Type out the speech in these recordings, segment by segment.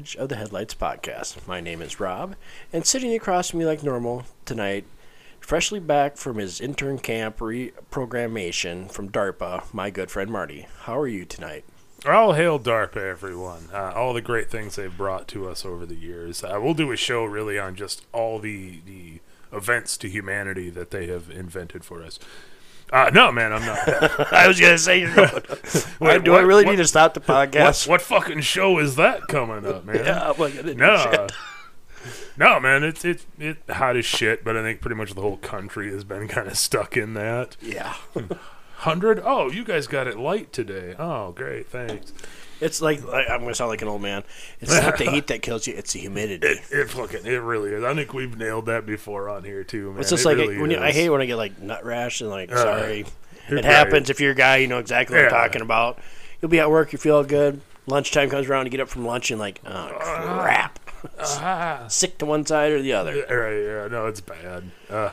Edge of the Headlights podcast. My name is Rob, and sitting across from me like normal tonight, freshly back from his intern camp reprogrammation from DARPA, my good friend Marty. How are you tonight? All hail DARPA, everyone. Uh, all the great things they've brought to us over the years. Uh, we'll do a show really on just all the, the events to humanity that they have invented for us. Uh, no, man, I'm not. I was gonna say, you're going, Wait, do I what- really what- need to stop the podcast? what fucking show is that coming up, man? Yeah, well, you didn't No. shit. No, man, it's it's it hot as shit, but I think pretty much the whole country has been kind of stuck in that. Yeah, Hundred? Oh, you guys got it light today. Oh, great, thanks. It's like, like I'm gonna sound like an old man. It's not the heat that kills you; it's the humidity. It, it fucking it really is. I think we've nailed that before on here too, man. It's just It like really when you, I hate when I get like nut rash and like Uh, sorry, it right. happens. If you're a guy, you know exactly what I'm talking about. You'll be at work, you feel good. Lunchtime comes around, you get up from lunch and like, oh crap, Ah. sick to one side or the other. Yeah, Right, yeah, no, it's bad. Uh,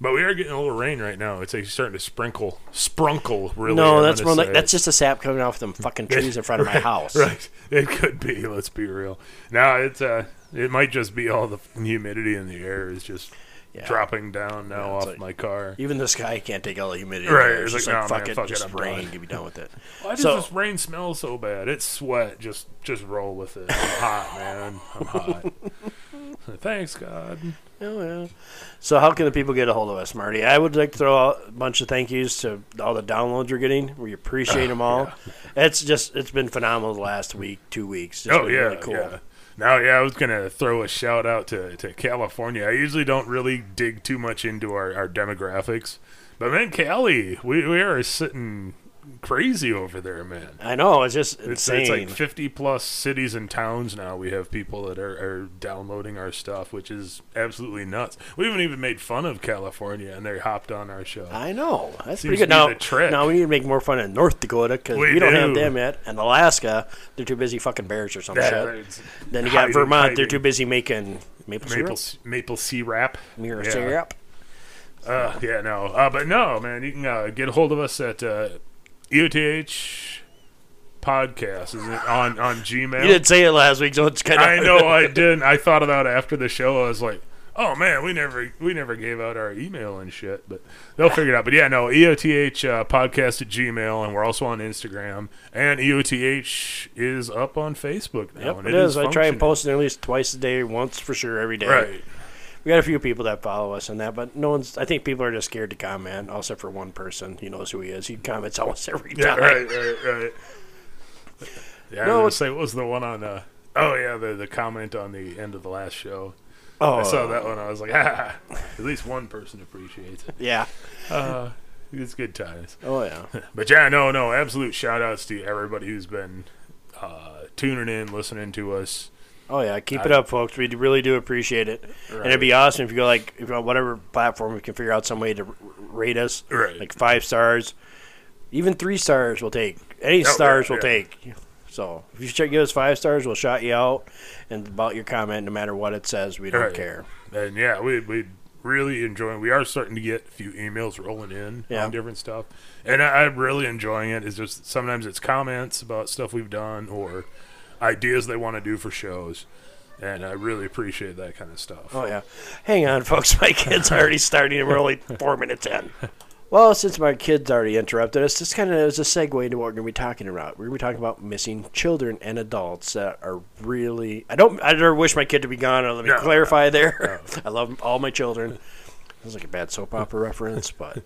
but we are getting a little rain right now. It's like starting to sprinkle, sprinkle Really, no, that's more like that's just the sap coming off them fucking trees in front of my house. right. It could be. Let's be real. Now it's uh, it might just be all the humidity in the air is just Yeah. dropping down now Yeah, off like- my car. Even the sky can't take all the humidity. Right, It's, it's just like, like, "Nah, fuck man, it, fuck it, just I'm rain, done." to be done with it. Why does so- this rain smell so bad? It's sweat. Just just roll with it. I'm hot, man. I'm hot. Thanks, God. Oh yeah. So how can the people get a hold of us, Marty? I would like to throw out a bunch of thank yous to all the downloads you're getting. We appreciate them all. It's just it's been phenomenal the last week, two weeks. It's oh been yeah, really cool. yeah. Now, yeah, I was gonna throw a shout out to, to California. I usually don't really dig too much into our, our demographics, but man, Cali, we, we are sitting crazy over there, man. I know it's just It's, insane. it's like 50 plus cities and towns now. We have people that are, are downloading our stuff, which is absolutely nuts. We haven't even made fun of California, and they hopped on our show. I know that's Seems pretty good. Now, now we need to make more fun of North Dakota because We we, don't have them yet, and Alaska they're too busy fucking bears or some Yeah, shit. Then you got hiding- Vermont; they're too busy making maple, maple syrup. maple syrup. Mirror Yeah. syrup. Uh, yeah, no. Uh, but no, man, you can uh, get a hold of us at uh, EOTH podcast. Is it on on Gmail? You didn't say it last week, so it's kind of. I know I didn't. I thought about it after the show. I was like, oh man, we never we never gave out our email and shit, but they'll figure it out. But yeah, no, EOTH uh, podcast at Gmail, and we're also on Instagram, and EOTH is up on Facebook now. Yep, and it is. I try and post it at least twice a day, once for sure, every day. Right. We got a few people that follow us on that, but no one's. I think people are just scared to comment, except for one person. He knows who he is. He comments almost every time. Yeah, right, right, right. Yeah, No, I was say what was the one on uh oh yeah, the the comment on the end of the last show. Oh, I saw that one, I was like, ah, at least one person appreciates it. Yeah. Uh it's good times. Oh yeah. But yeah, no, no, absolute shout outs to everybody who's been uh tuning in, listening to us. Oh yeah. Keep it up, folks. We really do appreciate it, and it'd be awesome if you go like if on whatever platform we can figure out some way to rate us, Right. like five stars, even three stars. We'll take any Oh, stars. yeah, we'll yeah. take. So if you should give us five stars, we'll shout you out, and about your comment, no matter what it says, we don't Right. care. And yeah, we we really enjoying. We are starting to get a few emails rolling in Yeah. on different stuff, and I, I'm really enjoying it. It's just sometimes it's comments about stuff we've done or ideas they want to do for shows, and I really appreciate that kind of stuff. Oh yeah. Hang on, folks. My kid's are already starting, and we're only four minutes in. Well, since my kids already interrupted us, this kind of is a segue into what we're going to be talking about. We're going to be talking about missing children and adults that are really. I don't. I don't wish my kid to be gone. Let me No, clarify there. I love all my children. That's like a bad soap opera reference, but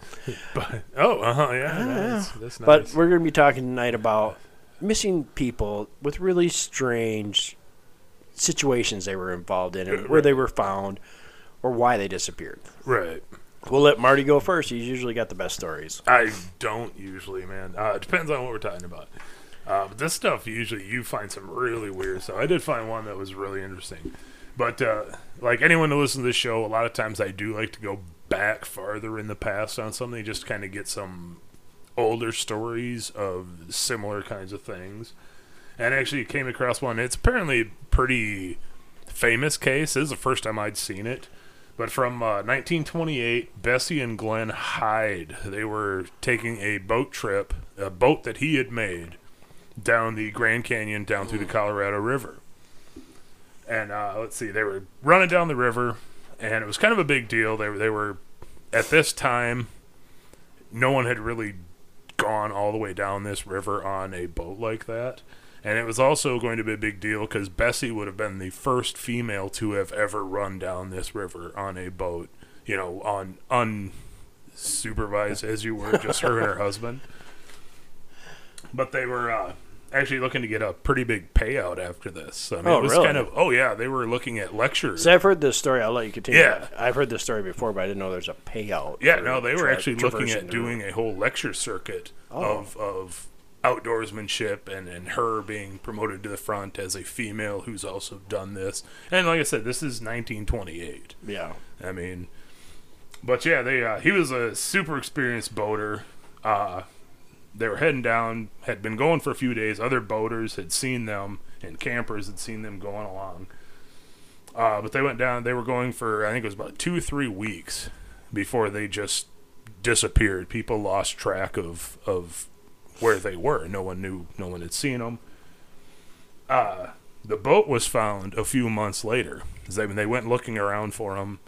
But oh, uh huh, yeah, nice. that's nice. but we're going to be talking tonight about missing people with really strange situations they were involved in, and where they were found, or why they disappeared. right. We'll let Marty go first. He's usually got the best stories. I don't usually, man. Uh, it depends on what we're talking about. Uh, but this stuff usually you find some really weird stuff. I did find one that was really interesting. But uh, like anyone who listens to this show, a lot of times I do like to go back farther in the past on something, just kind of get some older stories of similar kinds of things. And actually came across one. It's apparently a pretty famous case. This is the first time I'd seen it. But from uh, 1928, Bessie and Glenn Hyde, they were taking a boat trip, a boat that he had made, down the Grand Canyon down through the Colorado River. And uh, let's see, they were running down the river, and it was kind of a big deal. They were, they were at this time, no one had really gone all the way down this river on a boat like that. And it was also going to be a big deal because Bessie would have been the first female to have ever run down this river on a boat, you know, on unsupervised as you were, just her and her husband. But they were uh, actually looking to get a pretty big payout after this. I mean, Oh, it was really? kind of, oh, yeah, they were looking at lectures. So I've heard this story. I'll let you continue. Yeah. I've heard this story before, but I didn't know there's a payout. Yeah, no, they were tra- actually looking at doing a whole lecture circuit Oh. of of outdoorsmanship and, and her being promoted to the front as a female who's also done this. And like I said, this is 1928. Yeah. I mean, but yeah, they uh, he was a super experienced boater. Uh, they were heading down, had been going for a few days. Other boaters had seen them, and campers had seen them going along. Uh, but they went down. They were going for I think it was about two, three weeks before they just disappeared. People lost track of of where they were. No one knew. No one had seen them. Uh, the boat was found a few months later. They, they went looking around for them,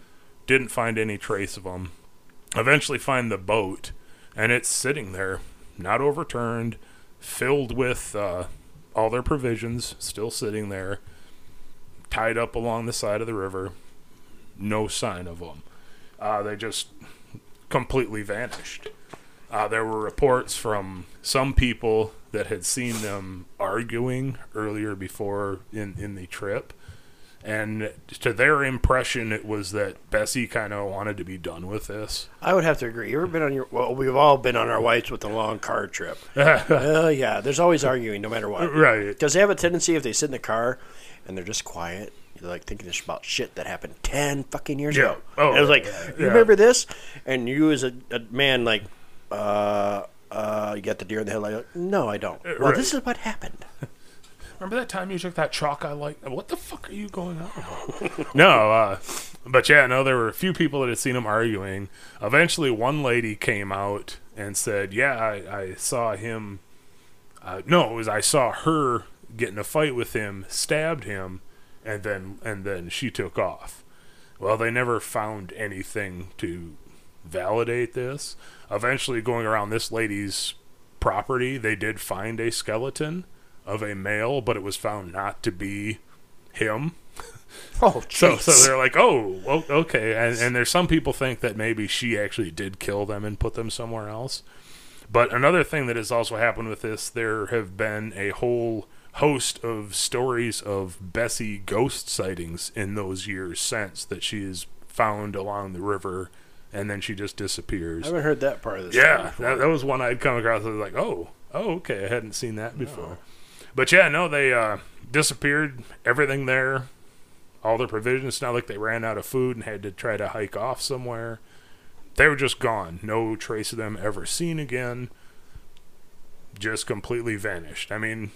didn't find any trace of them. Eventually, find the boat, and it's sitting there, not overturned, filled with uh, all their provisions, still sitting there, tied up along the side of the river. No sign of them. Uh, they just completely vanished. Uh, there were reports from some people that had seen them arguing earlier before in, in the trip. And to their impression, it was that Bessie kind of wanted to be done with this. I would have to agree. You ever been on your? Well, we've all been on our whites with a long car trip. uh, yeah, there's always arguing, no matter what. right. Because they have a tendency, if they sit in the car and they're just quiet, you're like thinking this about shit that happened ten fucking years Yeah. ago. Oh, and it was like, yeah. you remember this? And you, as a, a man, like, uh, uh, you got the deer in the headlight. Like, no, I don't. Well, right. this is what happened. Remember that time you took that chalk I like? What the fuck are you going on no, uh, but yeah, no, there were a few people that had seen him arguing. Eventually, one lady came out and said, "Yeah, I, I saw him. Uh, no, it was I saw her get in a fight with him, stabbed him, and then and then she took off." Well, they never found anything to validate this. Eventually, going around this lady's property, they did find a skeleton of a male, but it was found not to be him. Oh, So, so they're like, oh, okay. And, and there's some people think that maybe she actually did kill them and put them somewhere else. But another thing that has also happened with this, there have been a whole host of stories of Bessie ghost sightings in those years since that she is found along the river and then she just disappears. I haven't heard that part of this. story Yeah, that, that was one I'd come across. I was like, oh, oh, okay, I hadn't seen that before. But yeah, no, they uh, disappeared. Everything there, all their provisions. It's not like they ran out of food and had to try to hike off somewhere. They were just gone. No trace of them ever seen again. Just completely vanished. I mean,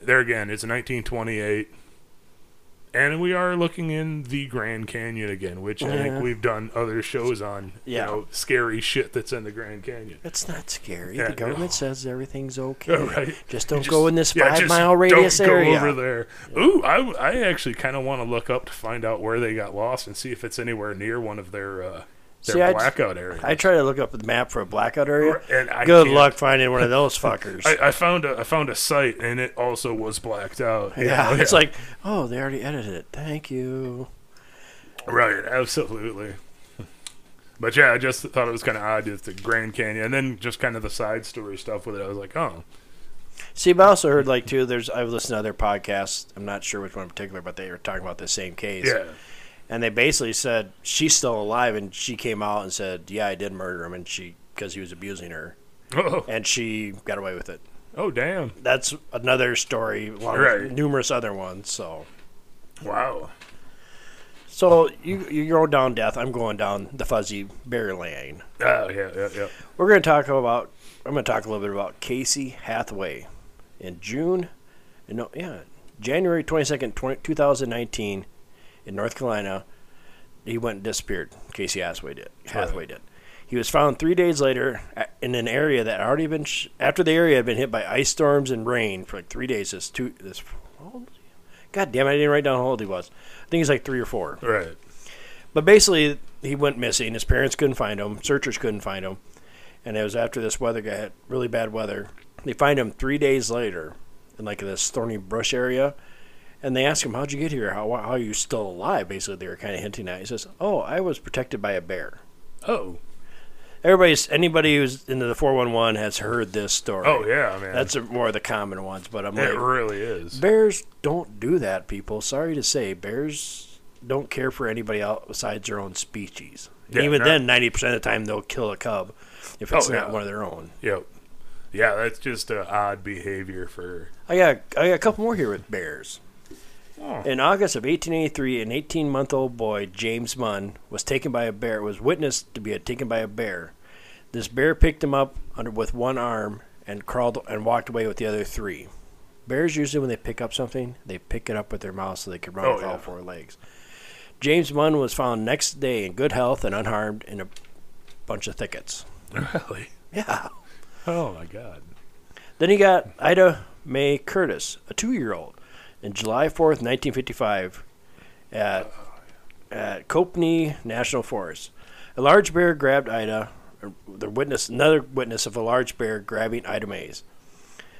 there again, it's 1928. And we are looking in the Grand Canyon again, which I think we've done other shows on. Yeah. You know, scary shit that's in the Grand Canyon. It's not scary. Yeah, the government no. says everything's okay. Oh, right. Just don't Just- go in this yeah, five mile radius don't area. Go over there. Ooh, I, I actually kind of want to look up to find out where they got lost and see if it's anywhere near one of their uh, their See, I- blackout areas. I try to look up the map for a blackout area. and I Good can't. luck finding one of those fuckers. I, I found a I found a site and it also was blacked out. you yeah, it's like, oh, they already edited it. Thank you. right, absolutely. But yeah, I just thought it was kind of odd with the Grand Canyon, and then just kind of the side story stuff with it. I was like, oh, See, but I also heard like too. There's I've listened to other podcasts. I'm not sure which one in particular, but they were talking about the same case. yeah, And they basically said she's still alive, and she came out and said, "Yeah, I did murder him," and she because he was abusing her, oh, and she got away with it. oh, damn, That's another story, along Right. with numerous other ones. So, wow, so you you go down death. I'm going down the fuzzy bear lane. oh yeah, yeah, yeah. We're going to talk about. I'm going to talk a little bit about Casey Hathaway in June. No, yeah, January 22nd, 20, 2019, in North Carolina. He went and disappeared. Casey Hathaway did. Hathaway did. He was found three days later in an area that had already been sh- after the area had been hit by ice storms and rain for like three days. This two this. how old is he? God damn! it, I didn't write down how old he was. I think he's like three or four. Right. But basically, he went missing. His parents couldn't find him. Searchers couldn't find him. And it was after this weather got really bad weather. They find him three days later in like this thorny brush area. And they ask him, How'd you get here? How, how are you still alive? Basically, they were kind of hinting at. He says, Oh, I was protected by a bear. Oh. Everybody's, anybody who's into the 411 has heard this story. Oh yeah, man. That's a, more of the common ones. But I'm it like, really is. Bears don't do that, people. Sorry to say, bears don't care for anybody else besides their own species. Yeah, even no. then, ninety percent of the time they'll kill a cub if it's Oh, not yeah. one of their own. Yep. Yeah, that's just an odd behavior for. I got I got a couple more here with bears. Oh. In August of 1883, an 18-month-old boy, James Munn, was taken by a bear. It was witnessed to be taken by a bear. This bear picked him up under with one arm and crawled and walked away with the other three. Bears usually, when they pick up something, they pick it up with their mouth so they can run Oh, with all four legs. James Munn was found next day in good health and unharmed in a bunch of thickets. Really? Yeah. Oh my god. Then he got Ida Mae Curtis, a two-year-old, in July 4th, 1955, at, at Copney National Forest. A large bear grabbed Ida. The witness, another witness of a large bear grabbing Ida Mays.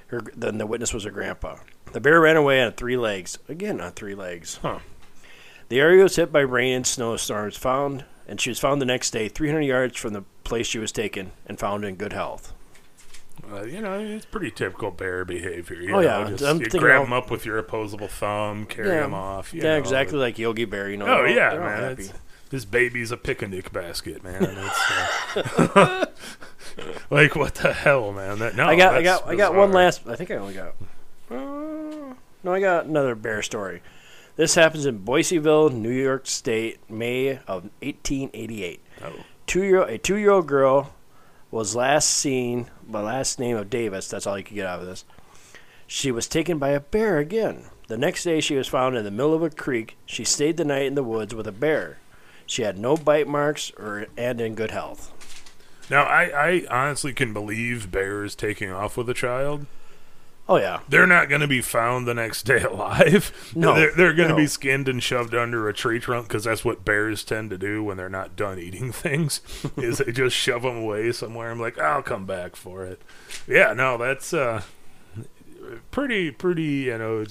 Her, then the witness was her grandpa. The bear ran away on three legs. Again, on three legs. Huh. The area was hit by rain and snowstorms. Found, and she was found the next day, 300 yards from the place she was taken, and found in good health. Uh, you know, it's pretty typical bear behavior. You Oh, know, yeah. just, I'm you thinking grab them up with your opposable thumb, carry Yeah. them off. you yeah, know. exactly like Yogi Bear. You know. Oh they're all- yeah, they're all man. happy. It's, this baby's a picnic basket, man. It's, uh, like what the hell, man? That no, I got, I that's got, I got one bizarre. last. I think I only got. Uh, no, I got another bear story. This happens in Boiseville, New York State, May of 1888. Oh. Two year, a two-year-old girl was last seen. by last name of Davis. That's all you could get out of this. She was taken by a bear again. The next day, she was found in the middle of a creek. She stayed the night in the woods with a bear. She had no bite marks or and in good health. Now, I, I honestly can believe bears taking off with a child. Oh yeah, They're not going to be found the next day alive. No, they're, they're going to no. be skinned and shoved under a tree trunk because that's what bears tend to do when they're not done eating things. is they just shove them away somewhere. I'm like, I'll come back for it. Yeah, no, that's uh, pretty, pretty. You know,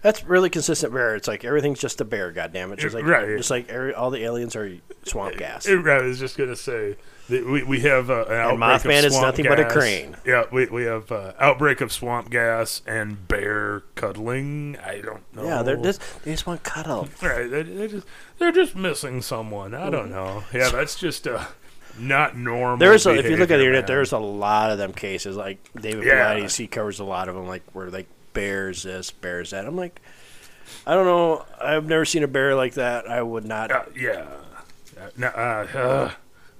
That's really consistent bear. It's like everything's just a bear. Goddamn it! Just like Right. just like every, all the aliens are swamp gas. I was just gonna say we we have uh, an And outbreak Mothman of is swamp nothing but a crane. Yeah, we we have uh, outbreak of swamp gas and bear cuddling. I don't know. yeah, they're just they just want cuddle. right. They, they just they're just missing someone. I don't know. Yeah, that's just uh, not normal. There's a, if you look at the internet, man. there's a lot of them cases. Like David Yeah. Paulides, he covers a lot of them. Like where like bears this, bears that. I'm like, I don't know. I've never seen a bear like that. I would not. Uh, yeah. Uh, no, uh, uh,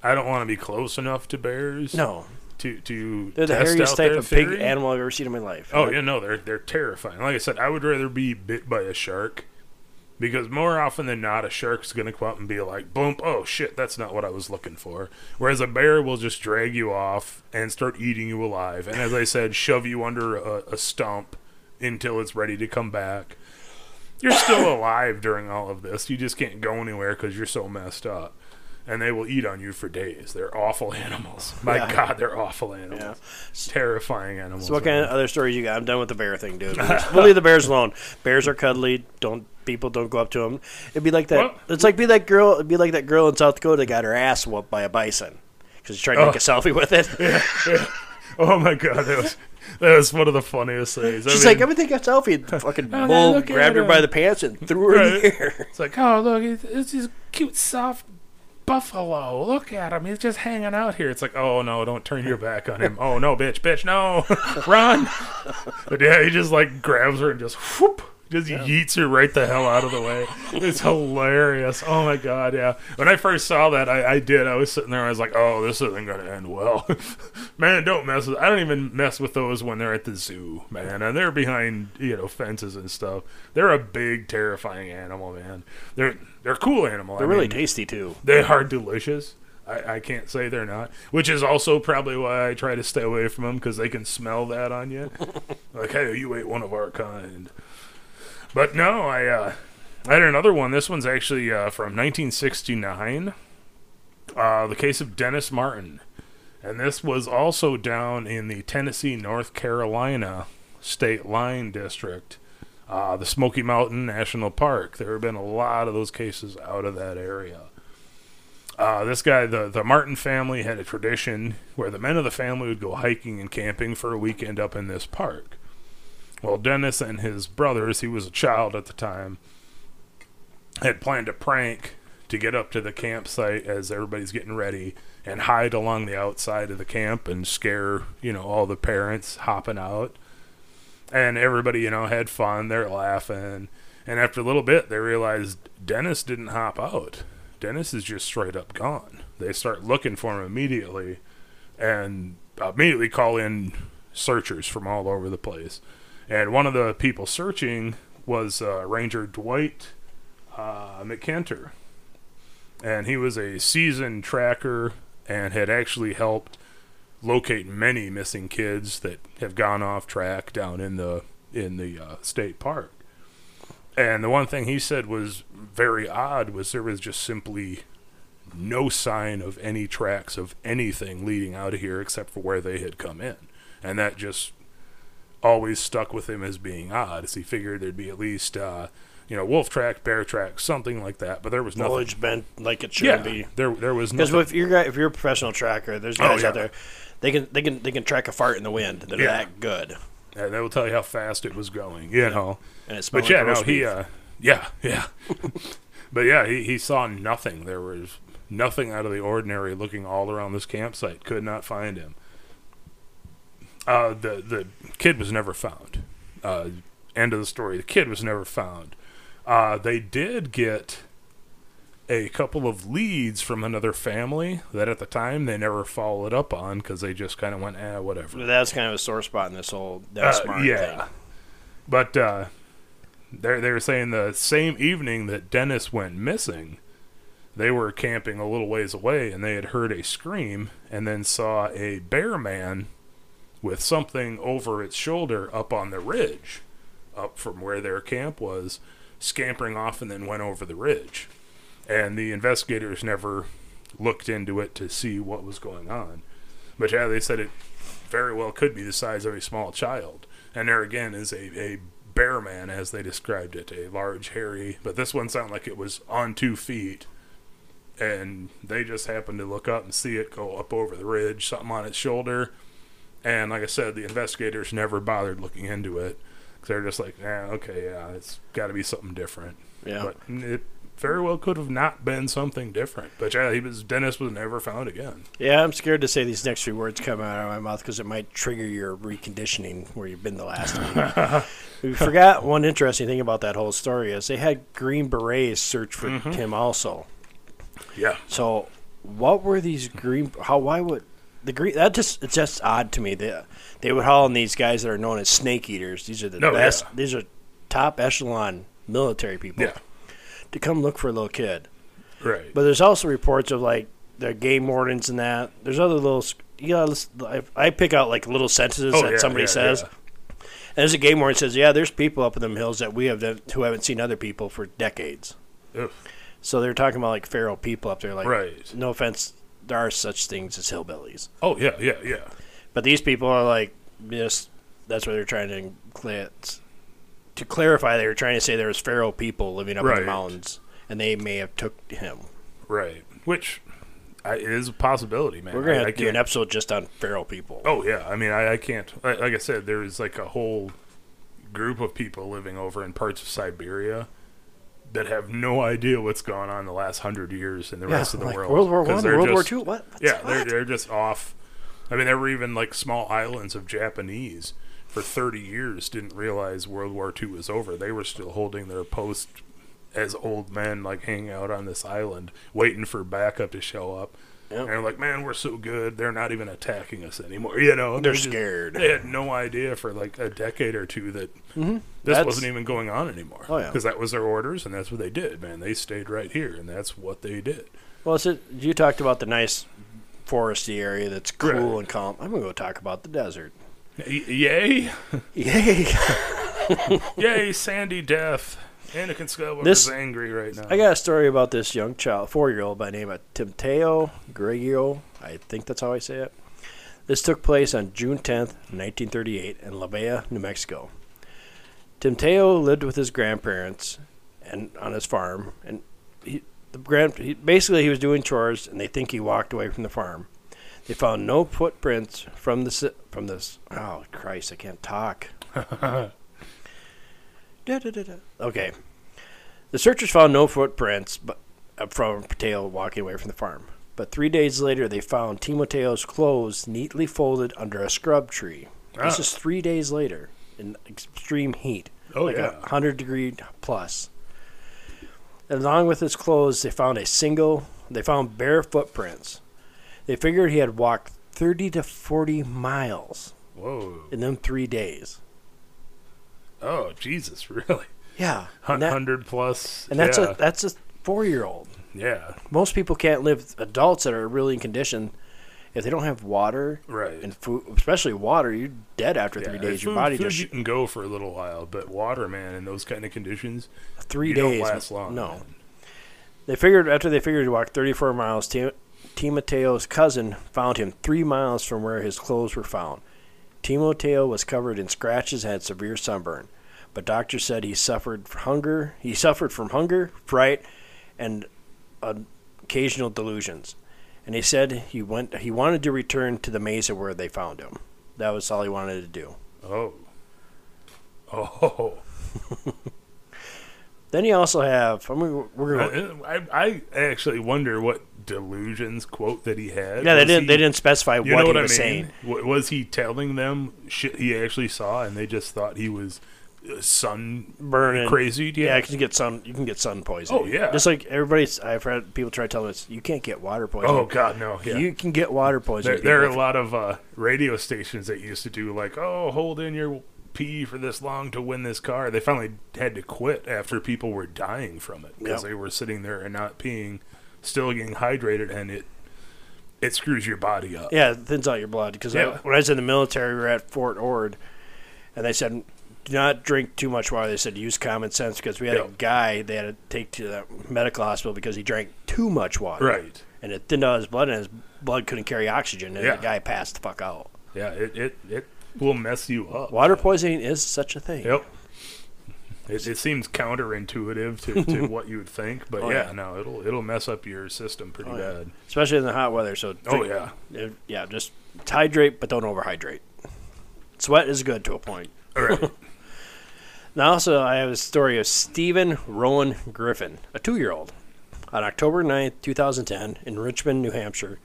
I don't want to be close enough to bears. No, To to they're the hairiest type of pig theory. animal I've ever seen in my life. Oh yeah, no, they're they're terrifying. Like I said, I would rather be bit by a shark because more often than not, a shark's gonna come up and be like, "Boom! Oh shit, that's not what I was looking for." Whereas a bear will just drag you off and start eating you alive, and as I said, shove you under a, a stump until it's ready to come back. You're still alive during all of this. You just can't go anywhere because you're so messed up. And they will eat on you for days. They're awful animals. My Yeah. God, they're awful animals. Yeah. Terrifying animals. So what kind of other stories you got? I'm done with the bear thing, dude. We'll, just- we'll leave the bears alone. Bears are cuddly. Don't people don't go up to them. It'd be like that. Well- it's like be that girl. It'd be like that girl in South Dakota that got her ass whooped by a bison because she tried to make Oh. a selfie with it. Oh my god, that was that was one of the funniest things. I She's mean, like, "Let me take a selfie." And fucking Oh, bull grabbed her by the pants and threw her in the air. it's like, oh look, it's, it's this cute soft buffalo. Look at him, he's just hanging out here. It's like, oh no, don't turn your back on him. Oh no, bitch, bitch, no, run! But yeah, he just like grabs her and just whoop. Just yeets her right the hell out of the way. It's hilarious. Oh my god, yeah. When I first saw that, I, I did. I was sitting there. I was like, "Oh, this isn't gonna end well." man, don't mess with. I don't even mess with those when they're at the zoo, man. And they're behind, you know, fences and stuff. They're a big, terrifying animal, man. They're they're a cool animal. They're I really mean, tasty too. they are delicious. I, I can't say they're not, which is also probably why I try to stay away from them because they can smell that on you. like, hey, you ate one of our kind. But no, I uh, I had another one. This one's actually uh, from 1969. Uh, the case of Dennis Martin. And this was also down in the Tennessee North Carolina state line district, uh, the Smoky Mountain National Park. There have been a lot of those cases out of that area. Uh, this guy, the, the Martin family, had a tradition where the men of the family would go hiking and camping for a weekend up in this park. Well, Dennis and his brothers, he was a child at the time, had planned a prank to get up to the campsite as everybody's getting ready and hide along the outside of the camp and scare, you know, all the parents hopping out. And everybody, you know, had fun. They're laughing. And after a little bit, they realized Dennis didn't hop out. Dennis is just straight up gone. They start looking for him immediately and immediately call in searchers from all over the place. And one of the people searching was uh, Ranger Dwight uh. And he was a seasoned tracker and had actually helped locate many missing kids that have gone off track down in the in the uh, state park. And the one thing he said was very odd was there was just simply no sign of any tracks of anything leading out of here except for where they had come in. And that just always stuck with him as being odd, as he figured there'd be at least uh, you know, wolf track, bear track, something like that. But there was nothing. Foliage bent like it should yeah, be. there there was Because if you're if you're a professional tracker, there's Oh, guys out yeah. there. They can they can they can track a fart in the wind. They're Yeah. that good. and they will tell you how fast it was going. You know. And it's But yeah, no, he, uh, yeah, yeah. but yeah, he, he saw nothing. There was nothing out of the ordinary looking all around this campsite. Could not find him. Uh, the the kid was never found. Uh, end of the story. The kid was never found. Uh, they did get a couple of leads from another family that at the time they never followed up on because they just kind of went, eh, whatever. that's kind of a sore spot in this whole Uh, Martin yeah. thing. But uh, they they were saying the same evening that Dennis went missing, they were camping a little ways away and they had heard a scream and then saw a bear man with something over its shoulder up on the ridge, up from where their camp was, scampering off and then went over the ridge. And the investigators never looked into it to see what was going on. But yeah, they said it very well could be the size of a small child. And there again is a, a bear man, as they described it, a large, hairy, but this one sounded like it was on two feet. And they just happened to look up and see it go up over the ridge, something on its shoulder. And like I said, the investigators never bothered looking into it. they're just like, yeah, okay, yeah, it's got to be something different. Yeah. But it very well could have not been something different. But yeah, he was Dennis was never found again. Yeah, I'm scared to say these next few words come out of my mouth because it might trigger your reconditioning where you've been the last we forgot one interesting thing about that whole story is they had Green Berets search for Mm-hmm. him also. Yeah. So, what were these green? How? Why would the green? That just it's just odd to me. They they would haul in these guys that are known as snake eaters. These are the oh, No, best. yeah. These are top echelon military people Yeah. to come look for a little kid. Right. But there's also reports of like the game wardens and that. There's other little. s- You gotta I, I pick out like little sentences Oh, that yeah, somebody yeah, says. yeah. And there's a game warden says, "Yeah, there's people up in them hills that we have that- who haven't seen other people for decades." Ugh. So they're talking about like feral people up there. Like, Right. no offense, there are such things as hillbillies, Oh yeah, yeah, yeah. but these people are like just. That's what they're trying to to clarify. They were trying to say there was feral people living up in the mountains, and they may have took him. Right. Which I, is a possibility, man. We're gonna I- have I to do an episode just on feral people. Oh yeah, I mean, I, I can't. Like, like I said, there's like a whole group of people living over in parts of Siberia that have no idea what's gone on the last hundred years in the rest of the like world. World War One, World War Two. What? What's- Yeah, they're they're just off. I mean, there were even like small islands of Japanese for 30 years didn't realize World War II was over. They were still holding their post as old men, like hanging out on this island, waiting for backup to show up. Yep. they're like, man, we're so good, they're not even attacking us anymore. You know, They're just- scared. They had no idea for like a decade or two that mm-hmm. this That's- wasn't even going on anymore. Oh, yeah. because that was their orders, and that's what they did. Man, they stayed right here, and that's what they did. Well, so you talked about the nice foresty area that's cool Right. and calm. I'm gonna go talk about the desert. Y- yay, Yay! yay, Sandy Death. Anakin Skywalker This- is angry right now. I got a story about this young child, four-year-old by the name of Timoteo Greggio. I think that's how I say it. This took place on June 10th, 1938, in La Bella, New Mexico. Timoteo lived with his grandparents and on his farm, and he, the grand he, basically he was doing chores, and they think he walked away from the farm. They found no footprints from the from this. Oh Christ! I can't talk. Da-da-da-da. Okay. The searchers found no footprints but, uh, from Mateo walking away from the farm. But three days later, they found Timoteo's clothes neatly folded under a scrub tree. This Ah. is three days later in extreme heat, oh like yeah, a hundred degree plus. Along with his clothes, they found a single. They found bare footprints. They figured he had walked thirty to forty miles whoa, in them three days. Oh Jesus, really? Yeah, Hundred plus, and that's yeah. a that's a four year old. yeah, most people can't live adults that are really in condition if they don't have water right. and food especially water you're dead after Yeah, three days your body food just you can go for a little while, but water, man, in those kind of conditions, three days don't last long. no man. they figured after they figured he walked 34 miles T, Timoteo's cousin found him three miles from where his clothes were found Timoteo was covered in scratches and had severe sunburn but doctors said he suffered from hunger he suffered from hunger fright and uh, occasional delusions and he said he went he wanted to return to the mesa where they found him that was all he wanted to do Oh, oh. then you also have I mean, we're gonna, I, I, I actually wonder what delusions quote that he had. yeah they didn't he- they didn't specify You what know he what I was mean? saying Was he telling them shit he actually saw, and they just thought he was sun burning crazy? Yeah, you can get sun. You can get sun poisoning. Oh, yeah. just like everybody's. I've had people try to tell us you can't get water poisoning. Oh God, no. Yeah. You can get water poisoning. there, there are a lot of uh, radio stations that used to do like, oh, hold in your pee for this long to win this car. They finally had to quit after people were dying from it because Yep. they were sitting there and not peeing, still getting hydrated, and it it screws your body up. Yeah, it thins out your blood. Because Yeah. when I was in the military, we were at Fort Ord, and they said do not drink too much water. They said use common sense because we had a guy they had to take to the medical hospital because he drank too much water. Right. And it thinned out his blood, and his blood couldn't carry oxygen, and Yeah. the guy passed the fuck out. Yeah. It it it will mess you up. Water poisoning is such a thing. Yep. It, it seems counterintuitive to, to what you would think, but Oh, yeah, yeah. no, it'll it'll mess up your system pretty Oh, yeah. bad. Especially in the hot weather. So Oh yeah, yeah, just hydrate, but don't overhydrate. Sweat is good to a point. all right. Now, also, I have a story of Stephen Rowan Griffin, a two year old. On October 9, 2010, in Richmond, New Hampshire,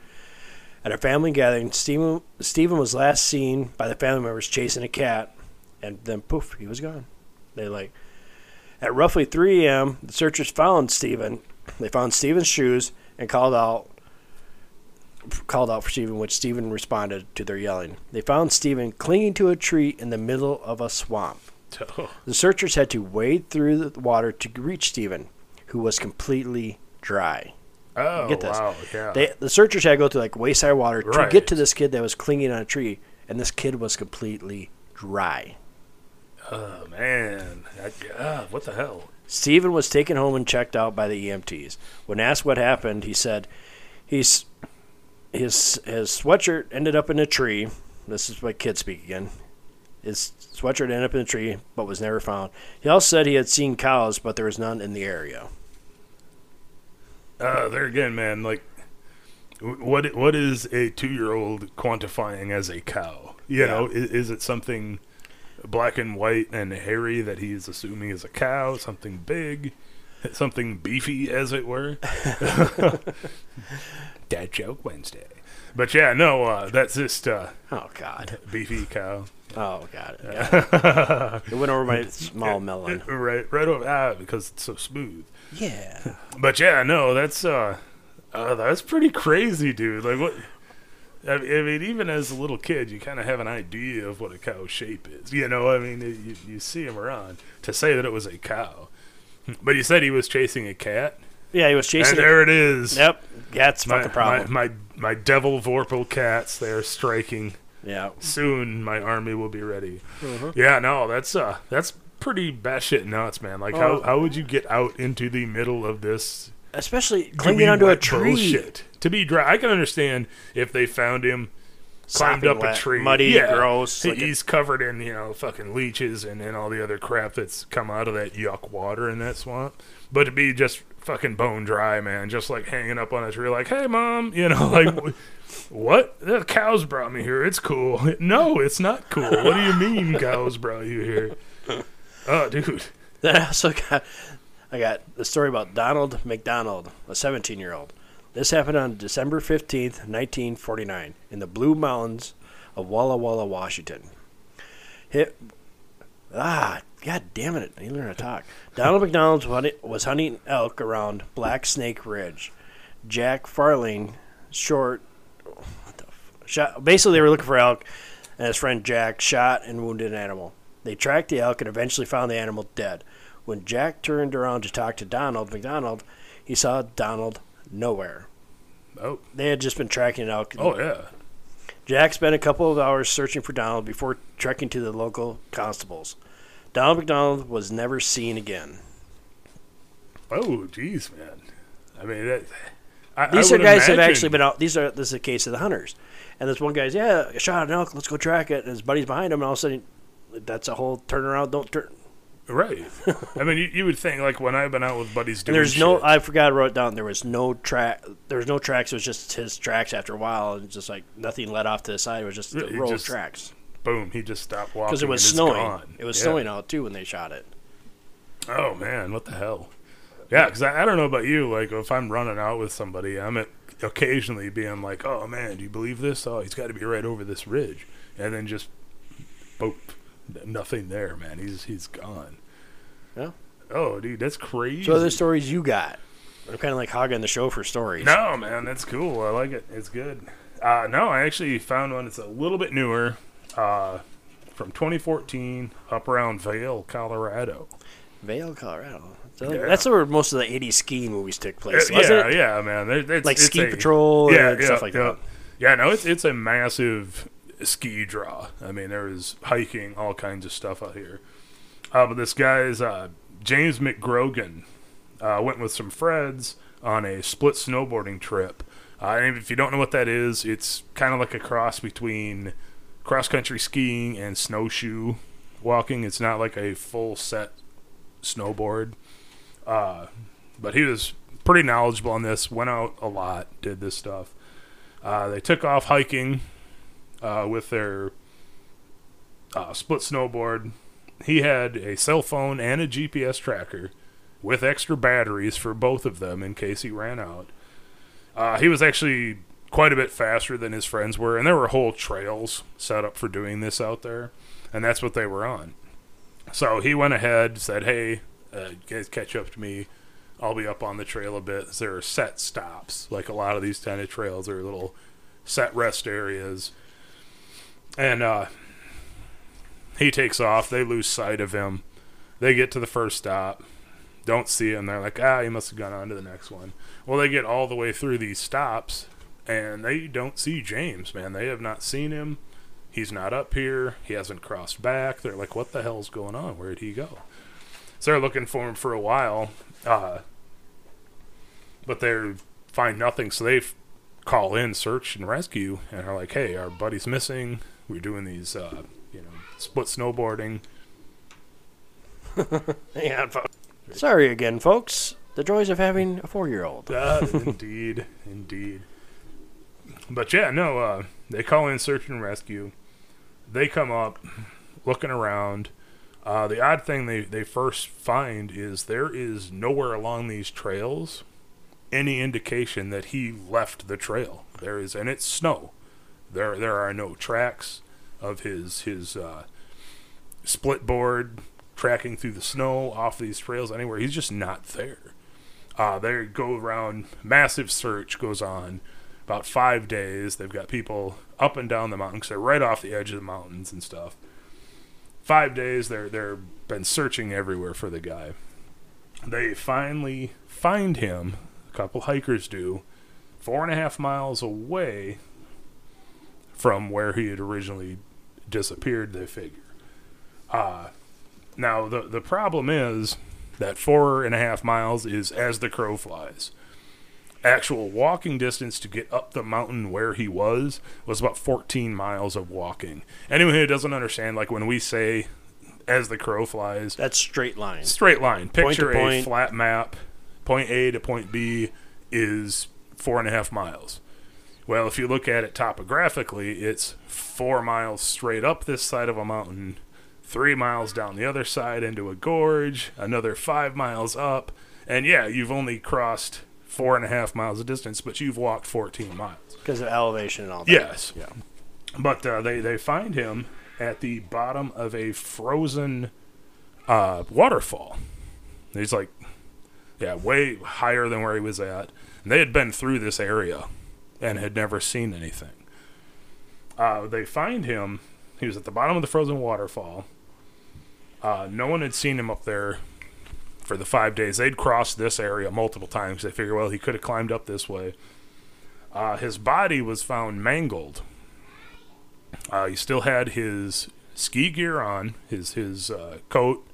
at a family gathering, Stephen, Stephen was last seen by the family members chasing a cat, and then poof, he was gone. They like, at roughly 3 a.m., the searchers found Stephen. They found Stephen's shoes and called out called out for Stephen, which Stephen responded to their yelling. They found Stephen clinging to a tree in the middle of a swamp. Oh, The searchers had to wade through the water to reach Stephen, who was completely dry. oh Get this. wow, yeah. They, the searchers had to go through like waist high water to Right. get to this kid that was clinging on a tree, and this kid was completely dry. oh man, I, ah, what the hell? Stephen was taken home and checked out by the EMTs. When asked what happened, he said he's his his sweatshirt ended up in a tree. This is what kids speak again. His sweatshirt ended up in a tree, but was never found. He also said he had seen cows, but there was none in the area. Uh, there again, man. Like, what what is a two year old quantifying as a cow? You Yeah. know, is, is it something black and white and hairy that he is assuming is a cow? Something big, something beefy, as it were. Dad joke Wednesday. But yeah, no, uh, that's just uh, Oh God! beefy cow. Oh God! Yeah. it went over my small melon. right, right over ah, because it's so smooth. Yeah. But yeah, no, that's uh Uh, that's pretty crazy, dude. Like what? I mean, I mean, even as a little kid, you kind of have an idea of what a cow's shape is. You know, I mean, you, you see him around. To say that it was a cow, but you said he was chasing a cat, Yeah, he was chasing. and it. there it is. Yep, that's my, fucking problem. My, my my devil vorpal cats. They are striking. Yeah, Soon, my army will be ready. Mhm. Yeah, no, that's uh, that's pretty batshit nuts, man. Like, Oh. how how would you get out into the middle of this? especially clinging onto a tree, Bullshit. To be dry, I can understand if they found him climbed up wet, a tree, muddy, yeah, gross. like a- he's covered in you know fucking leeches and, and all the other crap that's come out of that yuck water in that swamp. But to be just fucking bone dry, man, just like hanging up on a tree, like, "Hey, mom," you know, like, what? The cows brought me here. It's cool. No, it's not cool. What do you mean, cows brought you here? Oh, dude. Then I also got, I got the story about Donald McDonald, a 17 year old. This happened on December 15th, 1949, in the Blue Mountains of Walla Walla, Washington. Hit, ah, god damn it, I need to learn how to talk. Donald McDonald was hunting- elk around Black Snake Ridge. Jack Farling, short, what the f- shot, basically they were looking for elk, and his friend Jack shot and wounded an animal. They tracked the elk and eventually found the animal dead. When Jack turned around to talk to Donald McDonald, he saw Donald nowhere. Oh, They had just been tracking an elk. oh yeah. Jack spent a couple of hours searching for Donald before trekking to the local constables. Donald McDonald was never seen again. Oh, jeez, man. I mean, that. I, These I are guys have actually been out. These are this is a case of the hunters, and this one guy's yeah, I shot an elk. Let's go track it. And his buddy's behind him, and all of a sudden, that's a whole turnaround. Don't turn. Right. I mean, you, you would think like when I've been out with buddies And doing there's no. I forgot. I wrote down. There was no track. There was no tracks. It was just his tracks. After a while, and just like nothing led off to the side. It was just a It row just of tracks boom, he just stopped walking because it was snowing. gone. It was Yeah. snowing out too when they shot it. Oh man, what the hell? Yeah, because I, I don't know about you. Like if I'm running out with somebody, I'm at, occasionally being like, "Oh man, do you believe this? Oh, he's got to be right over this ridge," and then just, boop, nothing there, man. He's he's gone. Yeah. Oh, dude, that's crazy. So other stories you got? I'm kind of like hogging the show for stories. No, man, that's cool. I like it. It's good. Uh, no, I actually found one that's a little bit newer, uh, from 2014, up around Vail, Colorado. Vail, Colorado. So Yeah. That's where most of the '80s ski movies took place, Uh, wasn't yeah, it? yeah, man. It's, Like it's Ski a- Patrol and stuff like yeah. that. Yeah, no, it's it's a massive ski draw. I mean, there is hiking, all kinds of stuff out here. Uh, but this guy's uh, James McGrogan uh, went with some friends on a split snowboarding trip. Uh, and if you don't know what that is, it's kind of like a cross between cross country skiing and snowshoe walking. It's not like a full set snowboard. Uh, but he was pretty knowledgeable on this. Went out a lot, did this stuff. Uh, they took off hiking uh, with their uh, split snowboard. He had a cell phone and a GPS tracker with extra batteries for both of them in case he ran out. Uh, he was actually quite a bit faster than his friends were, and there were whole trails set up for doing this out there, and that's what they were on. So he went ahead, said, "Hey, uh, guys catch up to me. I'll be up on the trail a bit. There are set stops, like a lot of these kind of trails. Are little set rest areas." And uh, he takes off. They lose sight of him. They get to the first stop, don't see him. They're like, "Ah, he must have gone on to the next one." Well, they get all the way through these stops, and they don't see James. Man, they have not seen him. He's not up here. He hasn't crossed back. They're like, "What the hell's going on? Where'd he go?" So they're looking for him for a while, uh, but they find nothing. So they call in search and rescue, and are like, "Hey, our buddy's missing. We're doing these, uh, you know, split snowboarding." Hang on, folks. Sorry again, folks. The joys of having a four-year-old. Uh, indeed, indeed. But yeah, no, uh, they call in search and rescue. They come up, looking around. Uh, the odd thing they, they first find is there is nowhere along these trails any indication that he left the trail. There is, and it's snow. There there are no tracks of his his uh, split board tracking through the snow off these trails anywhere. He's just not there. Uh, they go around, massive search goes on, about five days. They've got people up and down the mountain 'cause they're right off the edge of the mountains and stuff. Five days, they're they're been searching everywhere for the guy. They finally find him. A couple hikers do, four and a half miles away from where he had originally disappeared. They figure. Uh, now the the problem is that four and a half miles is as the crow flies. Actual walking distance to get up the mountain where he was was about 14 miles of walking. Anyone who doesn't understand, like when we say as the crow flies, That's straight line. straight line. Point Picture a flat map. Point A to point B is four and a half miles. Well, if you look at it topographically, it's four miles straight up this side of a mountain, three miles down the other side into a gorge, another five miles up, and yeah, you've only crossed four and a half miles of distance, but you've walked 14 miles. Because of elevation and all that. Yes. Yeah. But uh, they they find him at the bottom of a frozen uh, waterfall. He's like, yeah, way higher than where he was at. And they had been through this area and had never seen anything. Uh, they find him. He was at the bottom of the frozen waterfall. Uh, no one had seen him up there for the five days. They'd crossed this area multiple times. They figure, well, he could have climbed up this way. Uh, his body was found mangled. Uh, he still had his ski gear on, his his uh, coat,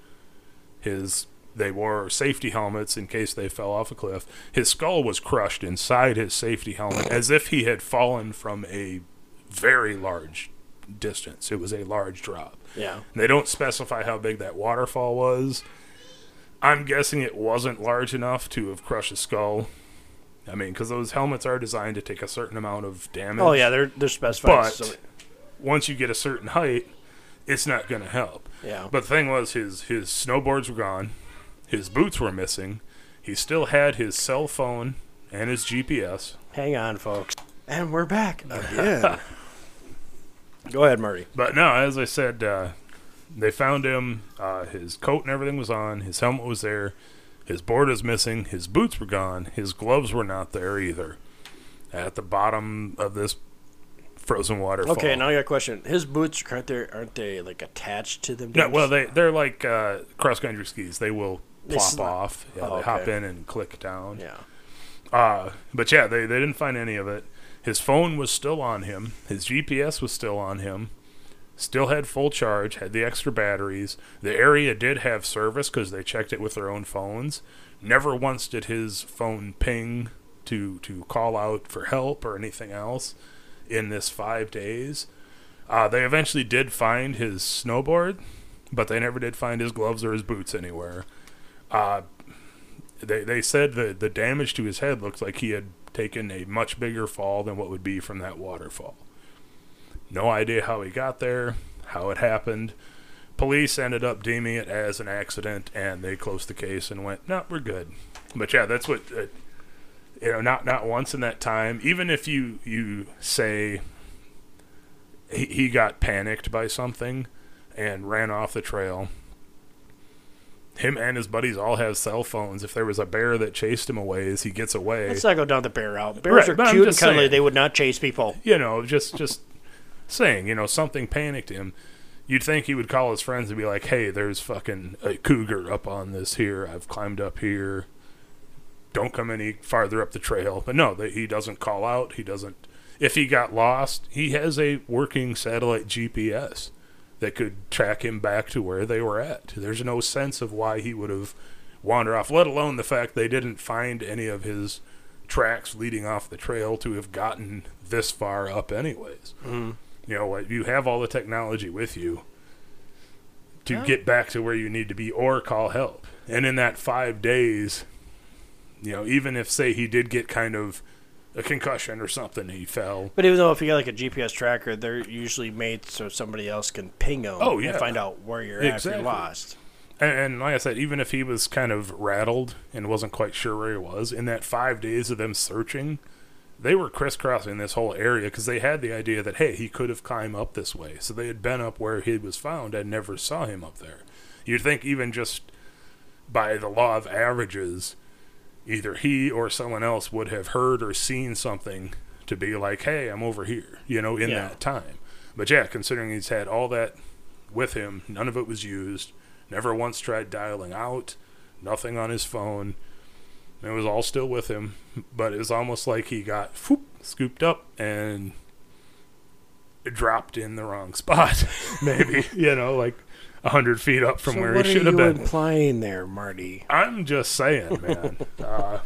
his they wore safety helmets in case they fell off a cliff. His skull was crushed inside his safety helmet as if he had fallen from a very large distance. It was a large drop. Yeah. They don't specify how big that waterfall was. I'm guessing it wasn't large enough to have crushed his skull. I mean, because those helmets are designed to take a certain amount of damage. Oh yeah, they're they're specified. But so- once you get a certain height, it's not going to help. yeah. But the thing was, his his snowboards were gone, his boots were missing. He still had his cell phone and his GPS. Hang on, folks. And we're back again. Go ahead, Marty. But no, as I said, uh, they found him. Uh, his coat and everything was on. His helmet was there. His board was missing. His boots were gone. His gloves were not there either. At the bottom of this frozen waterfall. Okay, now I got a question. His boots aren't they aren't they like attached to them? No, well, they they're like uh, cross country skis. They will They plop off. Yeah, Oh, they hop in and click down. yeah. Uh, but yeah, they, they didn't find any of it. His phone was still on him. His GPS was still on him. Still had full charge, had the extra batteries. The area did have service because they checked it with their own phones. Never once did his phone ping to, to call out for help or anything else in this five days. Uh, they eventually did find his snowboard, but they never did find his gloves or his boots anywhere. Uh, they they said that the damage to his head looked like he had taken a much bigger fall than what would be from that waterfall. No idea how he got there, how it happened. Police ended up deeming it as an accident, and they closed the case and went, "No, we're good." But yeah, that's what uh, you know. Not not once in that time. Even if you you say he, he got panicked by something and ran off the trail, him and his buddies all have cell phones. If there was a bear that chased him away as he gets away, Let's not go down the bear route. Bears Right, are cute and cuddly. They would not chase people. you know, just just saying, you know, something panicked him. You'd think he would call his friends and be like, "Hey, there's fucking a cougar up on this here. I've climbed up here. Don't come any farther up the trail." But no, he doesn't call out. He doesn't. If he got lost, he has a working satellite GPS that could track him back to where they were at. There's no sense of why he would have wandered off, let alone the fact they didn't find any of his tracks leading off the trail to have gotten this far up anyways. Mhm. You know what? You have all the technology with you to Yeah. get back to where you need to be or call help. And in that 5 days, you know, even if say he did get kind of a concussion or something, he fell. But even though if you got like a GPS tracker, they're usually made so somebody else can ping them Oh, yeah. and find out where you're at if you're lost. And, and like I said, even if he was kind of rattled and wasn't quite sure where he was, in that five days of them searching, they were crisscrossing this whole area because they had the idea that hey, he could have climbed up this way. So they had been up where he was found and never saw him up there. You'd think even just by the law of averages, either he or someone else would have heard or seen something to be like, "Hey, I'm over here," you know, in Yeah. that time. But yeah, considering he's had all that with him, none of it was used. Never once tried dialing out. Nothing on his phone. It was all still with him, but it was almost like he got whoop, scooped up and dropped in the wrong spot. Maybe you know, like a hundred feet up from so where he should have been. What are you implying there, Marty? I'm just saying, man. uh,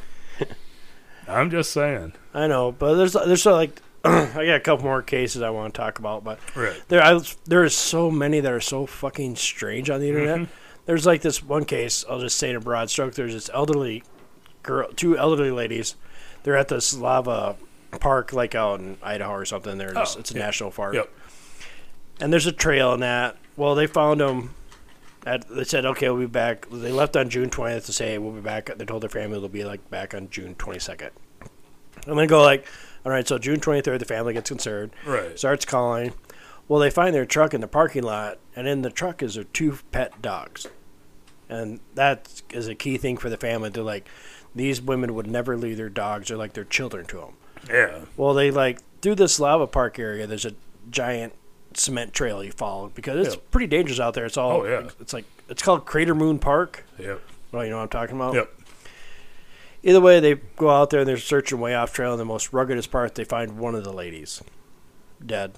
I'm just saying. I know, but there's there's so like I got a couple more cases I want to talk about, but Right. there I, there is so many that are so fucking strange on the internet. Mhm. There's like this one case. I'll just say in a broad stroke. There's this elderly girl, two elderly ladies. They're at this lava park, like out in Idaho or something. There, Oh, it's a yeah. national park. Yep. And there's a trail in that. Well, they found them. At, they said, "Okay, we'll be back." They left on June 20th to say, "We'll be back." They told their family they'll be like back on June 22nd. And they go like, "All right." So June 23rd, the family gets concerned Right. starts calling. Well, they find their truck in the parking lot, and in the truck is their two pet dogs, and that is a key thing for the family. They're like, these women would never leave their dogs; they're like their children to them. Yeah. Well, they like through this lava park area. There's a giant cement trail you follow because it's Yeah. pretty dangerous out there. It's all Oh, yeah. It's like it's called Crater Moon Park. Yep. Well, you know what I'm talking about. Yep. Either way, they go out there and they're searching way off trail. And the most ruggedest part, they find one of the ladies dead,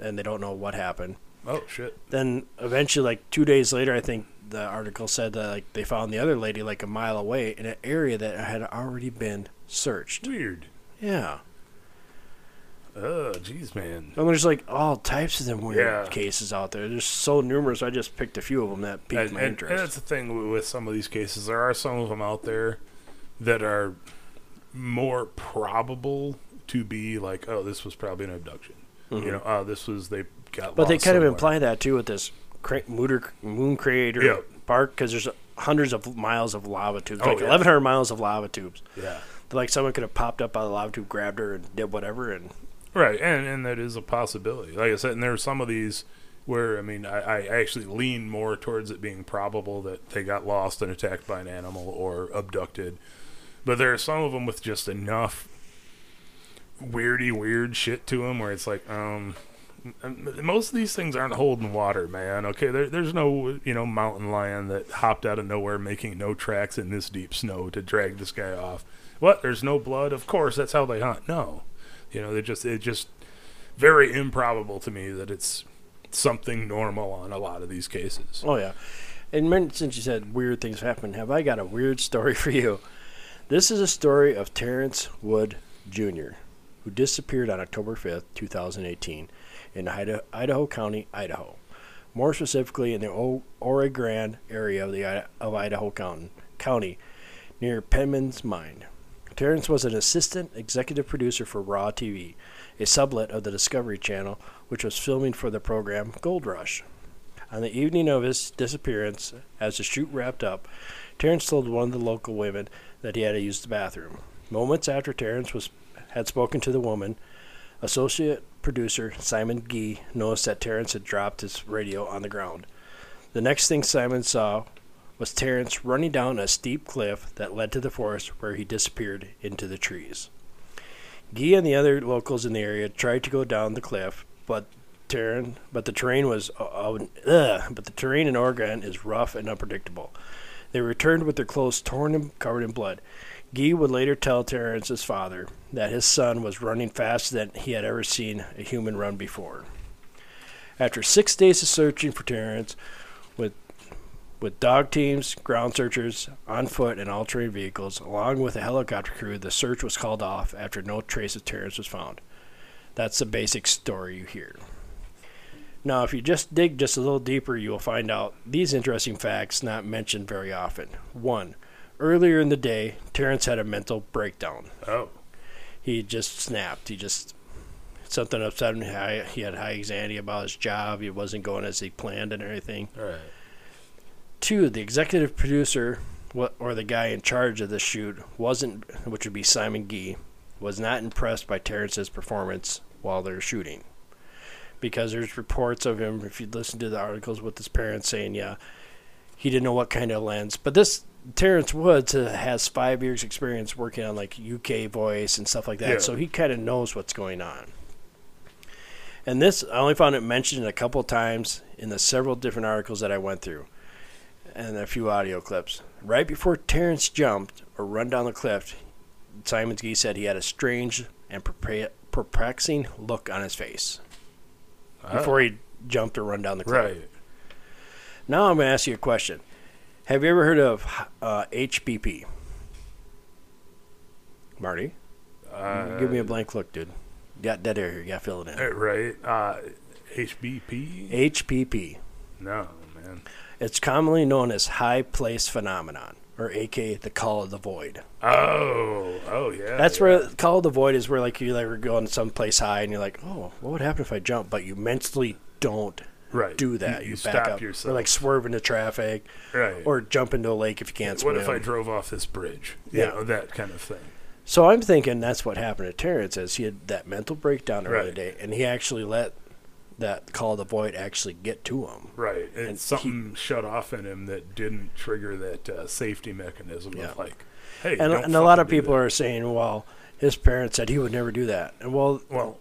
and they don't know what happened. Oh shit. Then eventually, like two days later, I think the article said that like they found the other lady like a mile away in an area that had already been searched. Weird. Yeah, Oh, jeez, man. and there's like all types of them weird Yeah. cases out there. There's so numerous. I just picked a few of them that piqued And, my and- and interest. that's the thing with some of these cases. There are some of them out there that are more probable to be like, oh, this was probably an abduction. Mhm. You know, oh, this was they got. But they kind of imply that too with this cra- Mooter, Moon Crater Yeah. Park because there's hundreds of miles of lava tubes, Oh, like yeah. 1,100 miles of lava tubes. Yeah. Like someone could have popped up out of the lava tube, grabbed her, and did whatever. And Right, and and that is a possibility. Like I said, and there are some of these where I mean, I, I actually lean more towards it being probable that they got lost and attacked by an animal or abducted. But there are some of them with just enough weirdy weird shit to them where it's like, um, most of these things aren't holding water, man. Okay, there, there's no you know mountain lion that hopped out of nowhere making no tracks in this deep snow to drag this guy off. What? There's no blood. Of course, that's how they hunt. No, you know, they just it's just very improbable to me that it's something normal on a lot of these cases. oh yeah, and since you said weird things happen, have I got a weird story for you? This is a story of Terrence Wood Jr., who disappeared on October 5th, 2018, in Idaho, County, Idaho. More specifically, in the Orogrande area of the of Idaho County, County, near Penman's Mine. Terrence was an assistant executive producer for Raw TV, a sublet of the Discovery Channel, which was filming for the program Gold Rush. On the evening of his disappearance, as the shoot wrapped up, Terrence told one of the local women that he had to use the bathroom. Moments after Terrence was had spoken to the woman, associate producer Simon Gee noticed that Terrence had dropped his radio on the ground. The next thing Simon saw was Terrence running down a steep cliff that led to the forest where he disappeared into the trees. Gee and the other locals in the area tried to go down the cliff, but terrain, but the terrain was uh, uh, but the terrain in Oregon is rough and unpredictable. They returned with their clothes torn and covered in blood. Gee would later tell Terrence's father that his son was running faster than he had ever seen a human run before. After six days of searching for Terrence, with with dog teams, ground searchers on foot, and all terrain vehicles, along with a helicopter crew, the search was called off after no trace of Terrence was found. That's the basic story you hear. Now, if you just dig just a little deeper, you will find out these interesting facts not mentioned very often. One, earlier in the day, Terrence had a mental breakdown. Oh, He just snapped. He just something upset him. He had high anxiety about his job. He wasn't going as he planned and everything. all right. Two, the executive producer or the guy in charge of the shoot wasn't, which would be Simon Gee, was not impressed by Terrence's performance while they're shooting. Because there's reports of him, if you listen to the articles with his parents saying, yeah, he didn't know what kind of lens. But this Terrence Woods uh, has five years experience working on like UK voice and stuff like that, Yeah. so he kind of knows what's going on. And this, I only found it mentioned a couple times in the several different articles that I went through, and a few audio clips. Right before Terrence jumped or run down the cliff, Simon Gee said he had a strange and perplexing look on his face before he jumped or run down the cliff. right. Now I'm going to ask you a question. Have you ever heard of uh, HBP? Marty, Uh, give me a blank look, dude. You got dead air here. You got to fill it in. uh, right. Uh, HBP? HPP. No, man. It's commonly known as high place phenomenon, or aka the call of the void. Oh, oh yeah. That's yeah. where call of the void is where like you like are going someplace high and you're like, oh, what would happen if I jump? But you mentally don't right. do that. You, You, stop up, yourself. or like swerve into traffic, right. or jump into a lake if you can't swim. what if I drove off this bridge? You Yeah. know, that kind of thing. So I'm thinking that's what happened to Terrence is he had that mental breakdown earlier Right. day, and he actually let that call the void actually get to him. Right. And, And something shut off in him that didn't trigger that uh, safety mechanism Yeah. of like, hey, And, and a lot of people that. are saying, well, his parents said he would never do that. And well, Well,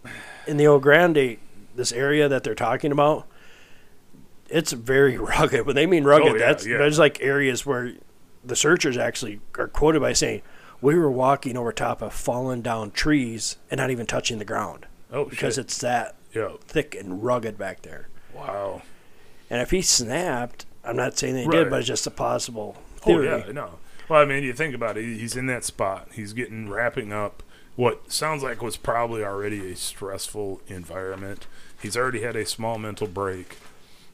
in the Old Grande, this area that they're talking about, it's very rugged. When they mean rugged, Oh, yeah, that's yeah. there's like areas where the searchers actually are quoted by saying, "We were walking over top of fallen down trees and not even touching the ground oh because shit. it's that yeah. thick and rugged back there." Wow. And if he snapped, I'm not saying he Right. did, but it's just a possible theory. Oh theory. yeah, no. Well, I mean, you think about it. He's in that spot. He's getting wrapping up what sounds like was probably already a stressful environment. He's already had a small mental break,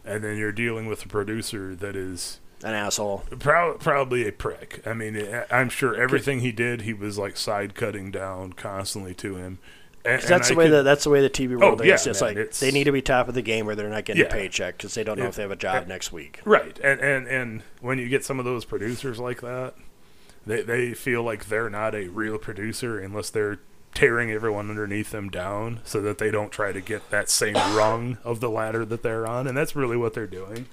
and then you're dealing with a producer that is An asshole. prob- probably a prick. I mean, I'm sure everything he did, he was like side cutting down constantly to him. And, that's the I way that that's the way the TV oh, world Oh, is. yeah, It's man, like it's- they need to be top of the game, or they're not getting Yeah. a paycheck because they don't know It- if they have a job it- next week. Right, and and and when you get some of those producers like that, they they feel like they're not a real producer unless they're tearing everyone underneath them down so that they don't try to get that same rung of the ladder that they're on, and that's really what they're doing.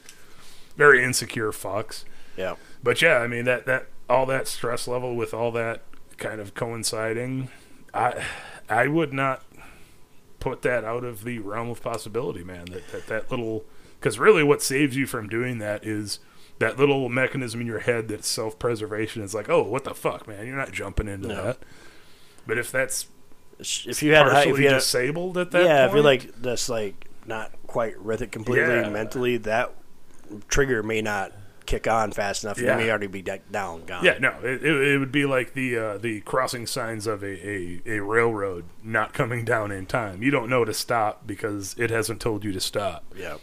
Very insecure fucks. Yeah. But yeah, I mean that that all that stress level with all that kind of coinciding, I I would not put that out of the realm of possibility, man. That that, that little because really what saves you from doing that is that little mechanism in your head that self preservation is like, oh, what the fuck, man, you're not jumping into No. that. But if that's If you had, if you had, disabled at that, yeah, if you're like just like not quite with it completely Yeah. mentally, that trigger may not kick on fast enough. Yeah. You may already be de- down, gone. Yeah, no, it, it, it would be like the uh, the crossing signs of a, a, a railroad not coming down in time. You don't know to stop because it hasn't told you to stop. yeah.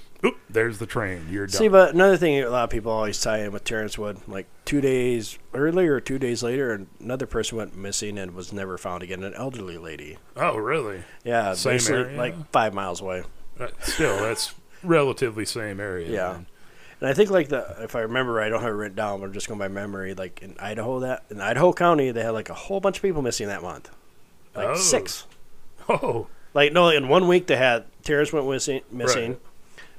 There's the train. You're done. See, but another thing a lot of people always tie in with Terrence Wood, like two days earlier or two days later, another person went missing and was never found again. An elderly lady. oh, really? Yeah, Same area? like five miles away. Uh, Still, that's relatively same area. Yeah. man. And I think like the if I remember right, I don't have it written down, but I'm just going by memory. Like in Idaho, that in Idaho County, they had like a whole bunch of people missing that month, like Oh. six. Oh, Like no, in one week they had Terrence went missing, missing, Right.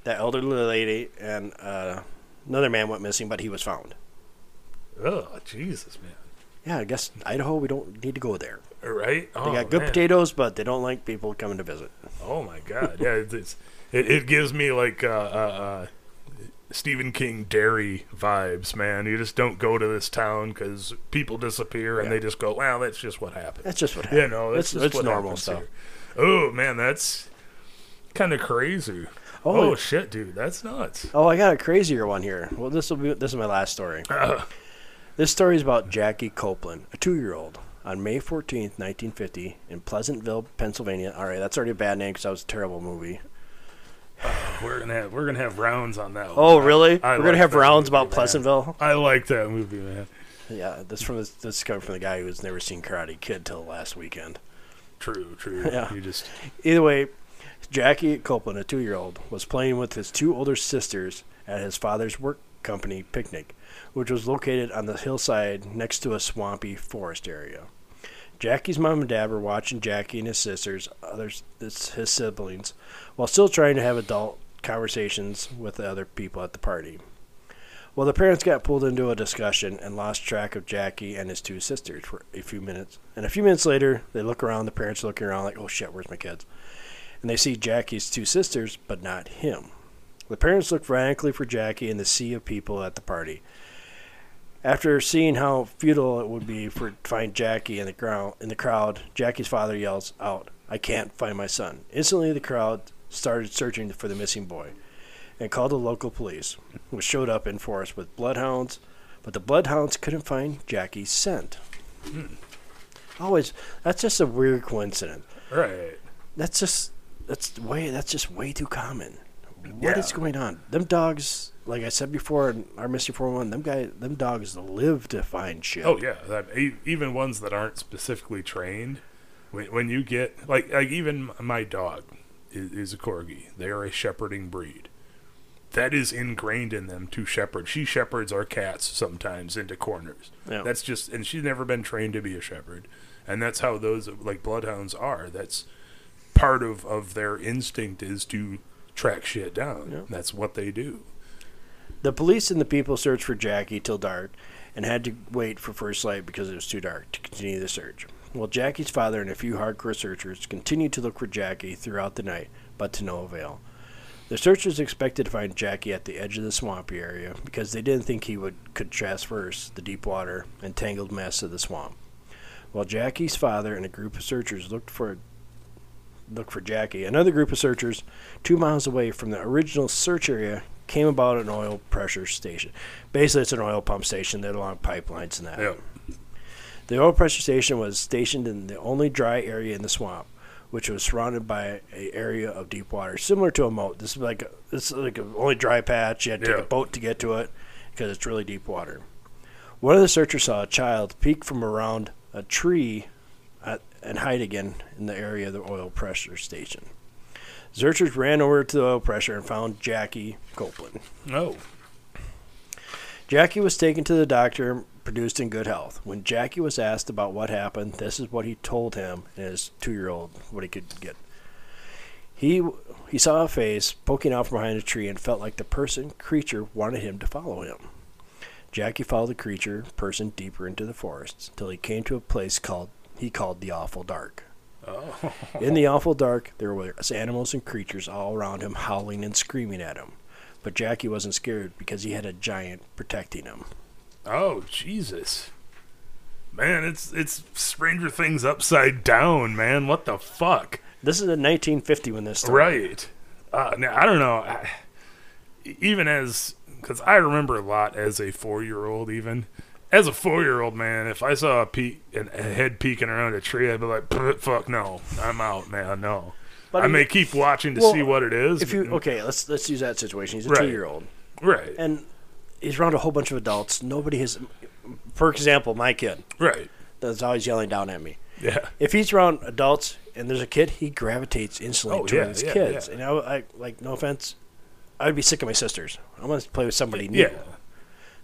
That elderly lady, and uh, another man went missing, but he was found. oh, Jesus, man. Yeah, I guess Idaho, we don't need to go there. Right? They oh, got good man. potatoes, but they don't like people coming to visit. Oh my God! Yeah, it, it gives me like uh, uh, uh, Stephen King Derry vibes, man. You just don't go to this town because people disappear and Yeah. they just go, well, that's just what happened. That's just what happened. no, that's it's, just it's what normal stuff. here. Oh man, that's kind of crazy. Oh, Oh, shit, dude, that's nuts. oh, I got a crazier one here. Well, this will be this is my last story. Uh, This story is about Jackie Copeland, a two-year-old, on May 14th, 1950, in Pleasantville, Pennsylvania. All right, that's already a bad name because that was a terrible movie. we're gonna have we're gonna have rounds on that. Oh, one. really? I We're gonna have rounds movie, about man. Pleasantville. I like that movie, man. Yeah, this from this, this is coming from the guy who's never seen Karate Kid till last weekend. True, true. Yeah. You just Either way, Jackie Copeland, a two-year-old, was playing with his two older sisters at his father's work company picnic, which was located on the hillside next to a swampy forest area. Jackie's mom and dad were watching Jackie and his sisters, others his, his siblings, while still trying to have adult conversations with the other people at the party. Well, the parents got pulled into a discussion and lost track of Jackie and his two sisters for a few minutes. And a few minutes later, they look around, the parents are looking around like, oh shit, where's my kids? And they see Jackie's two sisters, but not him. The parents look frantically for Jackie in the sea of people at the party. After seeing how futile it would be for to find Jackie in the crowd, in the crowd, Jackie's father yells out, "I can't find my son!" Instantly, the crowd started searching for the missing boy, and called the local police, which showed up in force with bloodhounds. But the bloodhounds couldn't find Jackie's scent. Hmm. Always, that's just a weird coincidence. Right. That's just that's way that's just way too common. What is Yeah. going on? Them dogs, like I said before in our Mystery Four One, them guy, them dogs live to find shit. Oh yeah, that, even ones that aren't specifically trained. When, when you get like like even my dog is, is a corgi. They are a shepherding breed. That is ingrained in them to shepherd. She shepherds our cats sometimes into corners. Yeah. That's just and she's never been trained to be a shepherd, and that's how those like bloodhounds are. That's part of of their instinct is to track shit down. Yeah. That's what they do. The police and the people searched for Jackie till dark, and had to wait for first light because it was too dark to continue the search. Well, Jackie's father and a few hardcore searchers continued to look for Jackie throughout the night, but to no avail. The searchers expected to find Jackie at the edge of the swampy area because they didn't think he would could traverse the deep water and tangled mess of the swamp. While Jackie's father and a group of searchers looked for looked for Jackie, another group of searchers two miles away from the original search area came about an oil pressure station. Basically, it's an oil pump station that along pipelines and that. Yeah. The oil pressure station was stationed in the only dry area in the swamp, which was surrounded by a area of deep water, similar to a moat. This is like a, this is like a only dry patch. You had to take Yeah. a boat to get to it because it's really deep water. One of the searchers saw a child peek from around a tree and hide again in the area of the oil pressure station. Searchers ran over to the oil pressure and found Jackie Copeland. No. Jackie was taken to the doctor and produced in good health. When Jackie was asked about what happened, this is what he told him and his two-year-old what he could get. He he saw a face poking out from behind a tree and felt like the person creature wanted him to follow him. Jackie followed the creature person deeper into the forest till he came to a place called he called the awful dark. Oh. In the awful dark, there were animals and creatures all around him, howling and screaming at him. But Jackie wasn't scared because he had a giant protecting him. Oh Jesus, man! It's it's Stranger Things upside down, man. What the fuck? This is in 1950 when this started. Right? Uh, now I don't know. I, even as because I remember a lot as a four year old, even as a four year old man, if I saw a a head peeking around a tree, I'd be like, "Fuck no, I'm out, man. No." But I may keep watching to well, see what it is. If you but- okay, let's let's use that situation. He's a Right. two-year-old, right, and he's around a whole bunch of adults. Nobody has, for example, my kid right, that's always yelling down at me. yeah, If he's around adults and there's a kid, he gravitates instantly Oh, to yeah, his yeah, kids. yeah. And I, I like no offense, I'd be sick of my sisters. I want to play with somebody new. yeah.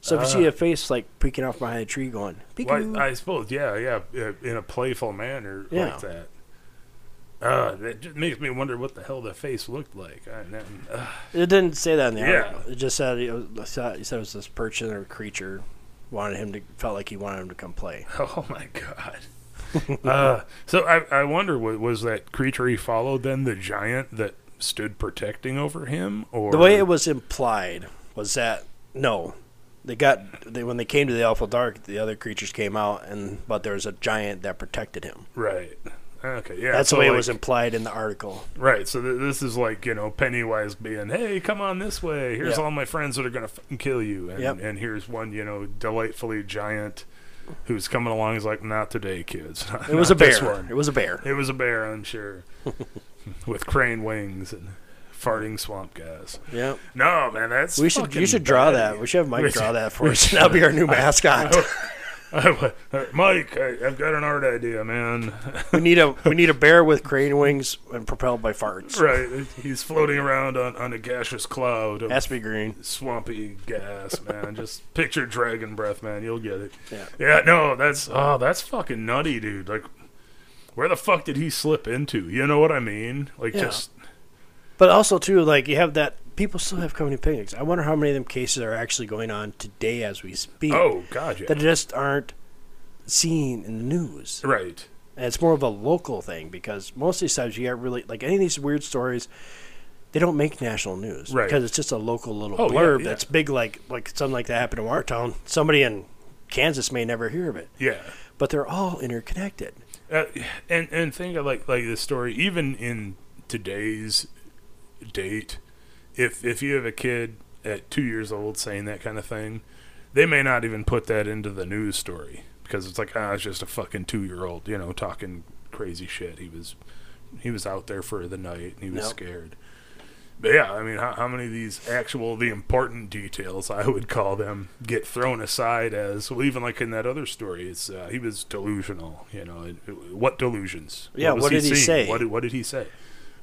So if you see a face like peeking off behind a tree, going, Well, "Peekaboo," I, I suppose, yeah, yeah, uh, in a playful manner Yeah. like that. Uh, that just makes me wonder what the hell the face looked like. I, uh, it didn't say that in the Yeah. article. It just said it was, he said it was this person or creature wanted him to felt like he wanted him to come play. oh my god. uh, so I, I wonder, was, was that creature he followed then the giant that stood protecting over him, or The way it was implied was that no, they got they, when they came to the awful dark, the other creatures came out, and but there was a giant that protected him. right? Okay, yeah, That's so the way like, it was implied in the article. Right, so th- this is like you know Pennywise being, "Hey, come on this way. Here's Yep. all my friends that are gonna fucking kill you," and Yep. and here's one you know delightfully giant who's coming along. He's like, "Not today, kids. It was a bear. one." It was a bear. It was a bear, I'm sure, with crane wings and farting swamp gas. Yeah, No, man, that's we should you should draw bad. that. We should have Mike draw that for us. That'll be our new mascot. Uh, Mike, I, I've got an art idea, man. we need a we need a bear with crane wings and propelled by farts. right, he's floating around on, on a gaseous cloud of Has to be green. swampy gas, man. Just picture dragon breath, man. You'll get it. Yeah. Yeah, no, that's oh, that's fucking nutty, dude. Like, where the fuck did he slip into? You know what I mean? Like, Yeah. just But also too, like you have that people still have company picnics. I wonder how many of them cases are actually going on today as we speak. Oh God, yeah. that just aren't seen in the news. right. And it's more of a local thing because most of these times you get really like any of these weird stories, they don't make national news Right. because it's just a local little Oh, yeah, blurb yeah. that's big. Like like something like that happened in our town. Somebody in Kansas may never hear of it, Yeah. but they're all interconnected. Uh, and and think of like like this story even in today's date if if you have a kid at two years old saying that kind of thing they may not even put that into the news story because it's like ah it's just a fucking two year old you know talking crazy shit he was he was out there for the night and he was Yep. scared but yeah i mean how, how many of these actual the important details i would call them get thrown aside as well even like in that other story it's uh, he was delusional you know it- it- what delusions Yeah, was what did he seeing? say? what did, what did he say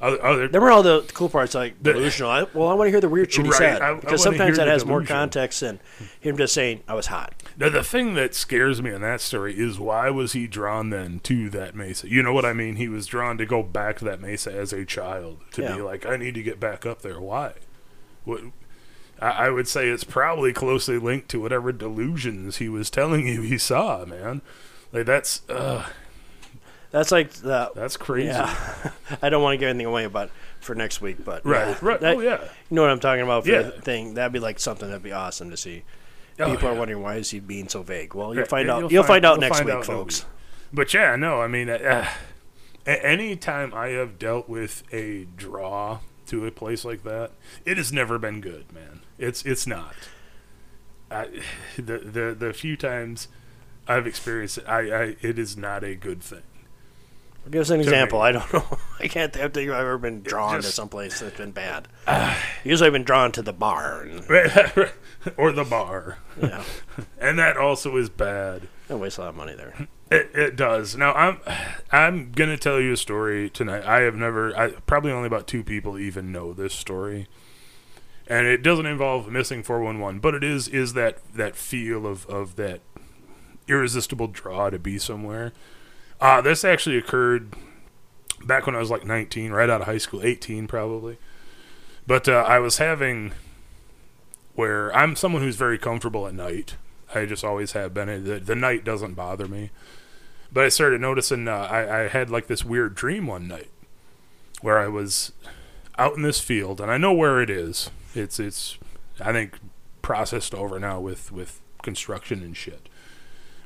other, other, There were all the cool parts like The- delusional. I, well, I want to hear the weird shit he Right, said I- I because wanna sometimes that has more context than him just saying I was hot. Now, the thing that scares me in that story is why was he drawn then to that mesa? You know what I mean? He was drawn to go back to that mesa as a child to Yeah. be like, I need to get back up there. Why? What? I, I would say it's probably closely linked to whatever delusions he was telling you he saw, man. Like that's uh, That's like the that's crazy. yeah. I don't want to give anything away about for next week, but Right, yeah, right. that- oh yeah. You know what I'm talking about for Yeah. the thing. That'd be like something that'd be awesome to see. Oh, People are yeah. wondering why is he being so vague. Well, you'll Right, find out. you'll find- find, out you'll next find week, out in a folks. week. But yeah, no, I mean, uh, a- any time I have dealt with a draw to a place like that, it has never been good, man. It's it's not. I, the the the few times I've experienced it, I, I it is not a good thing. Give us an me. example. I don't know. I can't think I've ever been drawn to just- someplace that's been bad. Ah. Usually, I've been drawn to the barn. Or the bar, yeah, and that also is bad. I waste a lot of money there. It, it does. Now I'm I'm gonna tell you a story tonight. I have never. I probably only about two people even know this story, and it doesn't involve missing four one one, but it is is that that feel of of that irresistible draw to be somewhere. Uh, this actually occurred back when I was like 19, right out of high school, 18 probably. But uh, I was having where I'm someone who's very comfortable at night. I just always have been. The, the night doesn't bother me. But I started noticing uh, I, I had like this weird dream one night where I was out in this field, and I know where it is. It's it's I think processed over now with with construction and shit.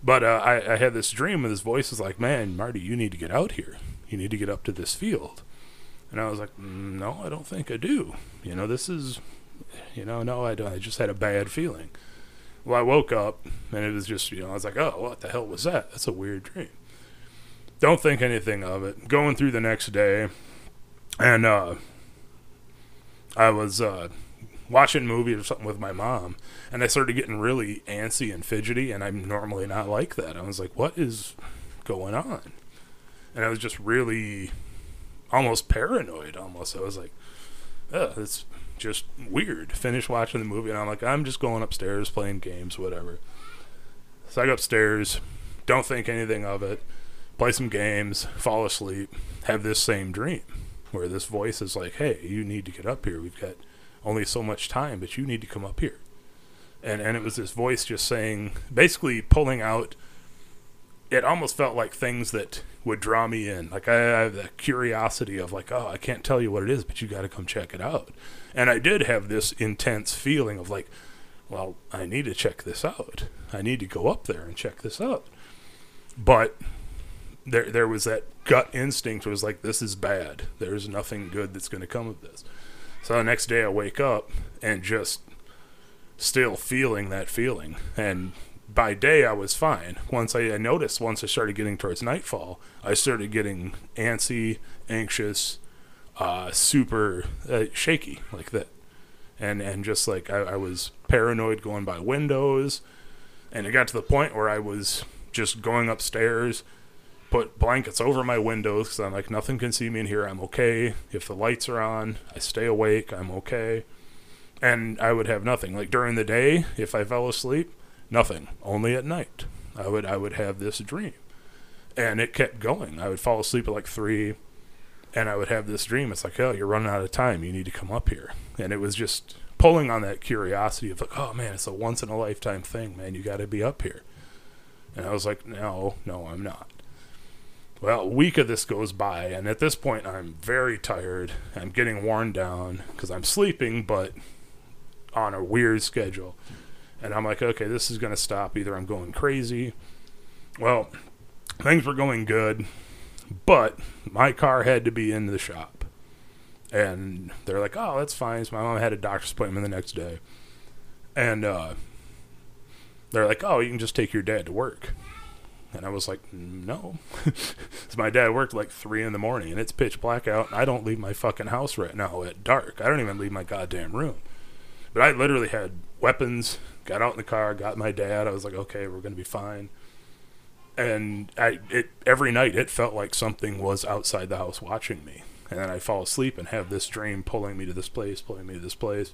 But uh, I, I had this dream, and this voice was like, "Man, Marty, you need to get out here. You need to get up to this field." And I was like, mm, "No, I don't think I do. You know, this is, you know, no, I don't. I just had a bad feeling." Well, I woke up, and it was just, you know, I was like, "Oh, what the hell was that? That's a weird dream." Don't think anything of it. Going through the next day, and uh, I was uh, watching a movie or something with my mom, and I started getting really antsy and fidgety, and I'm normally not like that. I was like, "What is going on?" And I was just really, almost paranoid. Almost, I was like, "Oh, it's just weird." Finish watching the movie, and I'm like, "I'm just going upstairs playing games, whatever." So I go upstairs, don't think anything of it, play some games, fall asleep, have this same dream where this voice is like, "Hey, you need to get up here. We've got only so much time, but you need to come up here." And and it was this voice just saying, basically pulling out. It almost felt like things that would draw me in. Like I have the curiosity of like, oh, I can't tell you what it is, but you got to come check it out. And I did have this intense feeling of like, well, I need to check this out. I need to go up there and check this out. But there there was that gut instinct was like this is bad. There's nothing good that's going to come of this. So the next day I wake up and just still feeling that feeling and by day I was fine. Once I, I noticed once I started getting towards nightfall, I started getting antsy, anxious, uh, super uh, shaky like that. And and just like I, I was paranoid going by windows and it got to the point where I was just going upstairs put blankets over my windows because I'm like, nothing can see me in here. I'm okay. If the lights are on, I stay awake. I'm okay. And I would have nothing. Like during the day, if I fell asleep, nothing. Only at night, I would I would have this dream, and it kept going. I would fall asleep at like three, and I would have this dream. It's like, oh, you're running out of time. You need to come up here. And it was just pulling on that curiosity of like, oh man, it's a once in a lifetime thing, man. You got to be up here. And I was like, no, no, I'm not. Well, a week of this goes by, and at this point, I'm very tired. I'm getting worn down because I'm sleeping, but on a weird schedule. And I'm like, okay, this is going to stop. Either I'm going crazy. Well, things were going good, but my car had to be in the shop. And they're like, oh, that's fine. So my mom had a doctor's appointment the next day. And uh, they're like, oh, you can just take your dad to work. And I was like, no. Because my dad worked like 3 in the morning and it's pitch black out. And I don't leave my fucking house right now at dark. I don't even leave my goddamn room. But I literally had weapons, got out in the car, got my dad. I was like, okay, we're going to be fine. And I, it, every night it felt like something was outside the house watching me. And then I fall asleep and have this dream pulling me to this place, pulling me to this place.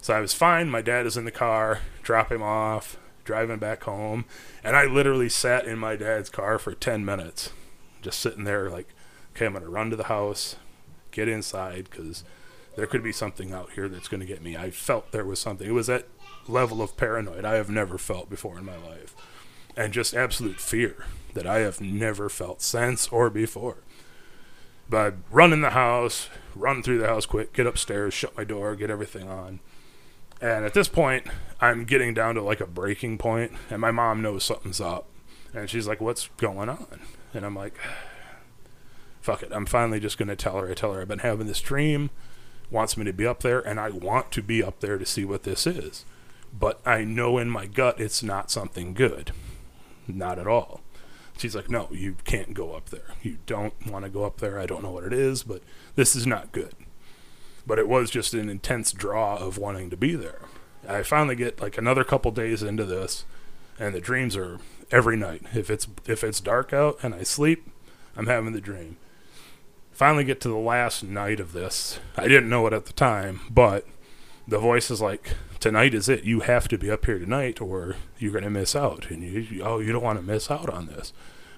So I was fine. My dad is in the car, drop him off, driving back home, and I literally sat in my dad's car for 10 minutes, just sitting there like, okay, I'm going to run to the house, get inside, because there could be something out here that's going to get me. I felt there was something. It was that level of paranoid I have never felt before in my life, and just absolute fear that I have never felt since or before. But I run in the house, run through the house quick, get upstairs, shut my door, get everything on and at this point, I'm getting down to like a breaking point, and my mom knows something's up. And she's like, What's going on? And I'm like, Fuck it. I'm finally just going to tell her. I tell her I've been having this dream, wants me to be up there, and I want to be up there to see what this is. But I know in my gut it's not something good. Not at all. She's like, No, you can't go up there. You don't want to go up there. I don't know what it is, but this is not good but it was just an intense draw of wanting to be there. I finally get like another couple days into this, and the dreams are every night. If it's if it's dark out and I sleep, I'm having the dream. Finally get to the last night of this. I didn't know it at the time, but the voice is like, "Tonight is it. You have to be up here tonight, or you're gonna miss out." And you, you oh, you don't want to miss out on this.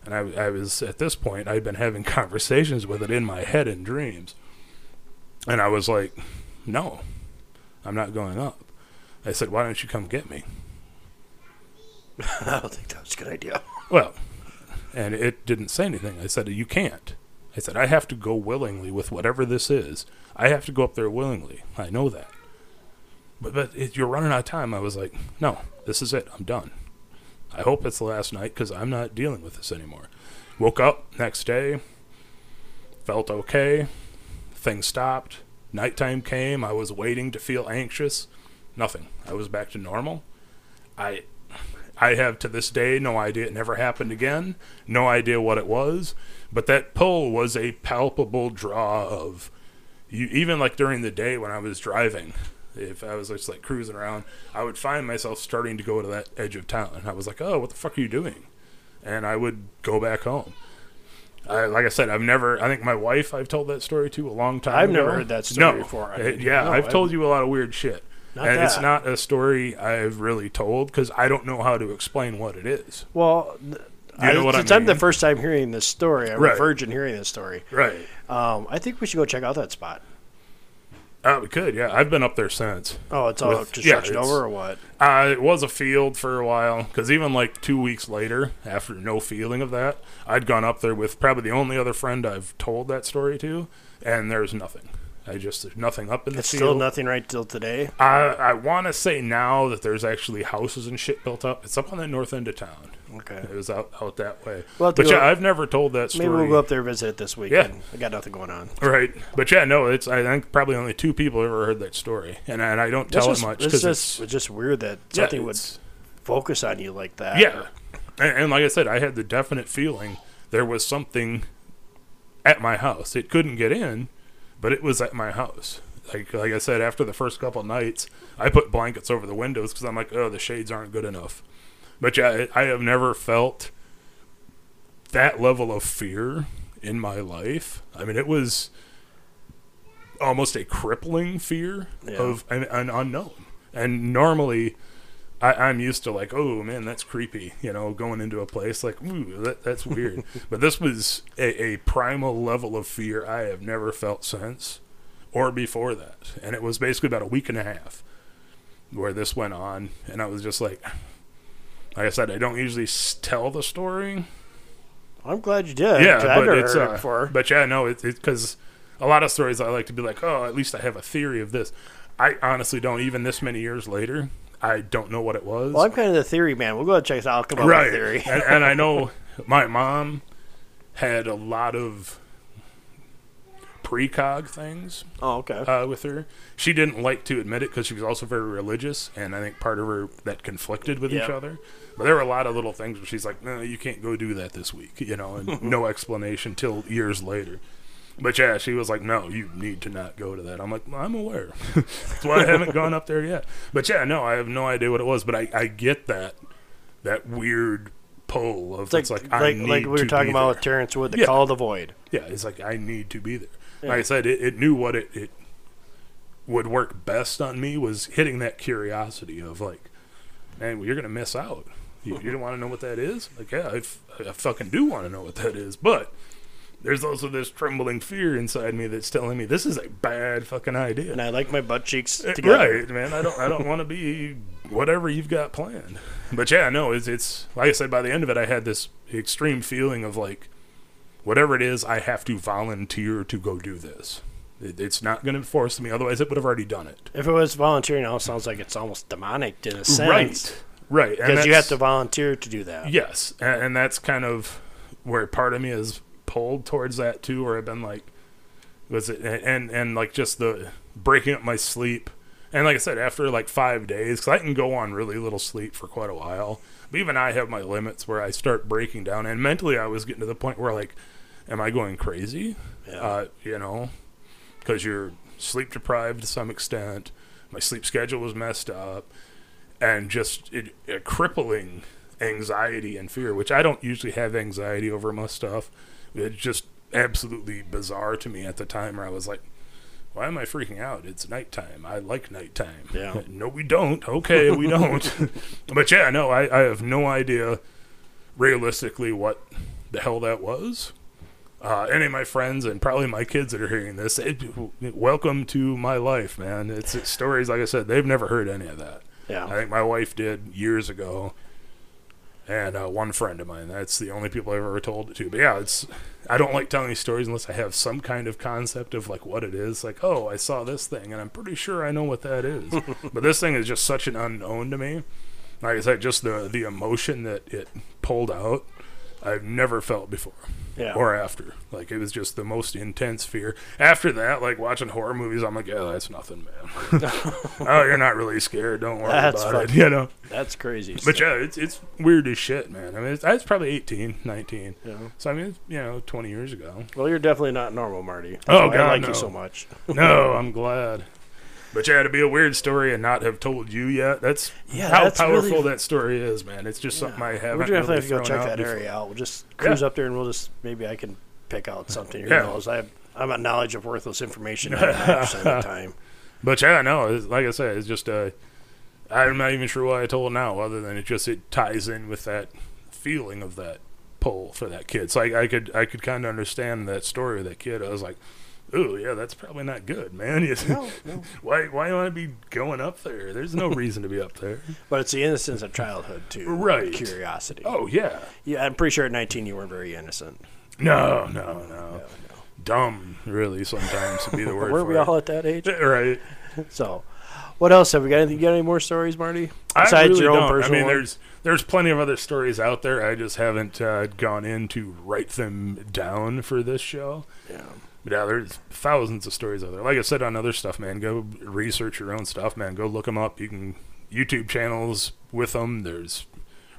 And I, I was at this point, I'd been having conversations with it in my head in dreams and I was like, no, I'm not going up. I said, why don't you come get me? I don't think that was a good idea. Well, and it didn't say anything. I said, you can't. I said, I have to go willingly with whatever this is. I have to go up there willingly. I know that. But, but it, you're running out of time. I was like, no, this is it. I'm done. I hope it's the last night because I'm not dealing with this anymore. Woke up next day, felt okay, Things stopped. Nighttime came. I was waiting to feel anxious. Nothing. I was back to normal. I I have to this day no idea it never happened again. No idea what it was, but that pull was a palpable draw of you even like during the day when I was driving, if I was just like cruising around, I would find myself starting to go to that edge of town and I was like, "Oh, what the fuck are you doing?" And I would go back home. I, like I said, I've never. I think my wife. I've told that story to a long time. I've ago. never heard that story no. before. I mean, yeah, no, I've I, told you a lot of weird shit, and that. it's not a story I've really told because I don't know how to explain what it is. Well, you know I, since I am the first time hearing this story, I'm right. a virgin hearing this story. Right. Um, I think we should go check out that spot. Oh, we could, yeah. I've been up there since. Oh, it's all With, construction yeah, over or what? Uh, it was a field for a while because even like two weeks later, after no feeling of that, I'd gone up there with probably the only other friend I've told that story to, and there's nothing. I just there's nothing up in the it's field. still nothing right till today. I I want to say now that there's actually houses and shit built up. It's up on the north end of town. Okay. It was out, out that way. We'll but yeah, I've never told that story. Maybe we'll go up there visit it this weekend. Yeah. I got nothing going on. Right. But yeah, no, it's I think probably only two people ever heard that story, and and I don't tell just, it much because it's, it's, just weird that something yeah, would focus on you like that. Yeah. And, and like I said, I had the definite feeling there was something at my house. It couldn't get in, but it was at my house. Like like I said, after the first couple nights, I put blankets over the windows because I'm like, oh, the shades aren't good enough. But yeah, I have never felt that level of fear in my life. I mean, it was almost a crippling fear yeah. of an, an, unknown. And normally, I, I'm used to like, oh man, that's creepy. You know, going into a place like, ooh, that, that's weird. but this was a, a primal level of fear I have never felt since or before that. And it was basically about a week and a half where this went on, and I was just like, like I said, I don't usually tell the story. I'm glad you did. yeah, but never it's heard it uh, before. but yeah, no, it's because a lot of stories I like to be like, oh, at least I have a theory of this. I honestly don't. Even this many years later, I don't know what it was. Well, I'm kind of the theory man. We'll go ahead and check this out. I'll come up right, with a theory. and, and I know my mom had a lot of precog things Oh, okay. uh, with her. She didn't like to admit it because she was also very religious, and I think part of her that conflicted with each other. But there were a lot of little things where she's like, "No, you can't go do that this week," you know, and no explanation till years later. But yeah, she was like, "No, you need to not go to that." I'm like, well, "I'm aware. That's why I haven't gone up there yet." But yeah, no, I have no idea what it was, but I, I get that that weird pull of it's like it's like, like, like, we were talking about there. with Terrence Wood, the Yeah. Call of the Void. Yeah, it's like I need to be there. Yeah. Like I said, it, it knew what it, it would work best on me was hitting that curiosity of like, man, well, you're gonna miss out. You, you don't want to know what that is? Like, yeah, I, f- I fucking do want to know what that is, but there's also this trembling fear inside me that's telling me this is a bad fucking idea. And I like my butt cheeks Uh, together. Right, man. I don't. I don't want to be whatever you've got planned. But yeah, no. It's it's like I said. By the end of it, I had this extreme feeling of like, whatever it is, I have to volunteer to go do this. It, it's not going to force me. Otherwise, it would have already done it. If it was volunteering, now it sounds like it's almost demonic in a sense. Right. Right. Because you have to volunteer to do that. Yes, and, and that's kind of where part of me is pulled towards that too, where I've been like, was it and and like just the breaking up my sleep, and like I said, after like five days, because I can go on really little sleep for quite a while, but even I have my limits where I start breaking down, and mentally I was getting to the point where like, am I going crazy? Yeah. Uh, you know, because you're sleep deprived to some extent. My sleep schedule was messed up, and just it, a crippling anxiety and fear, which I don't usually have anxiety over my stuff. It's just absolutely bizarre to me at the time where I was like, why am I freaking out? It's nighttime. I like nighttime. Yeah. No, we don't. Okay, we don't. but yeah, no, I, I have no idea realistically what the hell that was. Uh, any of my friends and probably my kids that are hearing this, they, welcome to my life, man. It's, it's stories, like I said, they've never heard any of that. Yeah. I think my wife did years ago, and uh, one friend of mine. That's the only people I've ever told it to. But yeah, it's I don't like telling these stories unless I have some kind of concept of like what it is. Like, oh, I saw this thing, and I'm pretty sure I know what that is. but this thing is just such an unknown to me. Like I said, just the the emotion that it pulled out, I've never felt before Yeah. or after. Like it was just the most intense fear. After that, like watching horror movies, I'm like, yeah, that's nothing, man. oh, you're not really scared. Don't worry That's about it. You know. That's crazy. But yeah, it's it's weird as shit, man. I mean, it's, I was probably 18, 19. Yeah. So I mean, it's, you know, 20 years ago. Well, you're definitely not normal, Marty. That's Oh, why I like no. you so much. No, I'm glad. But yeah, to be a weird story and not have told you yet, that's Yeah, how that's powerful really- that story is, man. It's just something I haven't We're gonna really have to go check that before. area out. We'll just cruise Yeah. up there and we'll just maybe I can pick out something. Who Yeah. knows? I have, I'm a knowledge of worthless information 99% of the time. But yeah, no, it's, like I said, it's just uh, I'm not even sure why I told now, other than it just it ties in with that feeling of that pull for that kid. So I, I could I could kind of understand that story of that kid. I was like, ooh, yeah, that's probably not good, man. No, no. why why do I want to be going up there? There's no reason to be up there. But it's the innocence of childhood too. Right. Curiosity. Oh yeah, Yeah, I'm pretty sure at 19 you weren't very innocent. no, no, no, No, dumb. Really, sometimes to be the word. Weren't for we it. all at that age? right? So, what else have we got? Anything? You got any more stories, Marty? I Besides really your own don't. I mean, one? there's there's plenty of other stories out there. I just haven't uh, gone in to write them down for this show. Yeah. But yeah, there's thousands of stories out there. Like I said on other stuff, man, go research your own stuff, man. Go look them up. You can YouTube channels with them. There's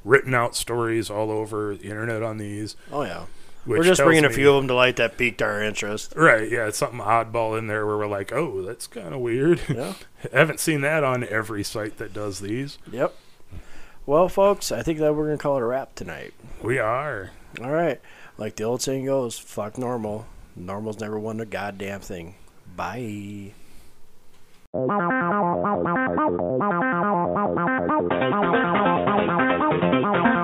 written out stories all over the internet on these. Oh yeah. Which We're just bringing a few of them to light that piqued our interest. Right, yeah, it's something oddball in there where we're like, oh, that's kind of weird. Yeah. Haven't seen that on every site that does these. Yep. Well, folks, I think that we're gonna call it a wrap tonight. We are. All right. Like the old saying goes, fuck normal. Normal's never won a goddamn thing. Bye.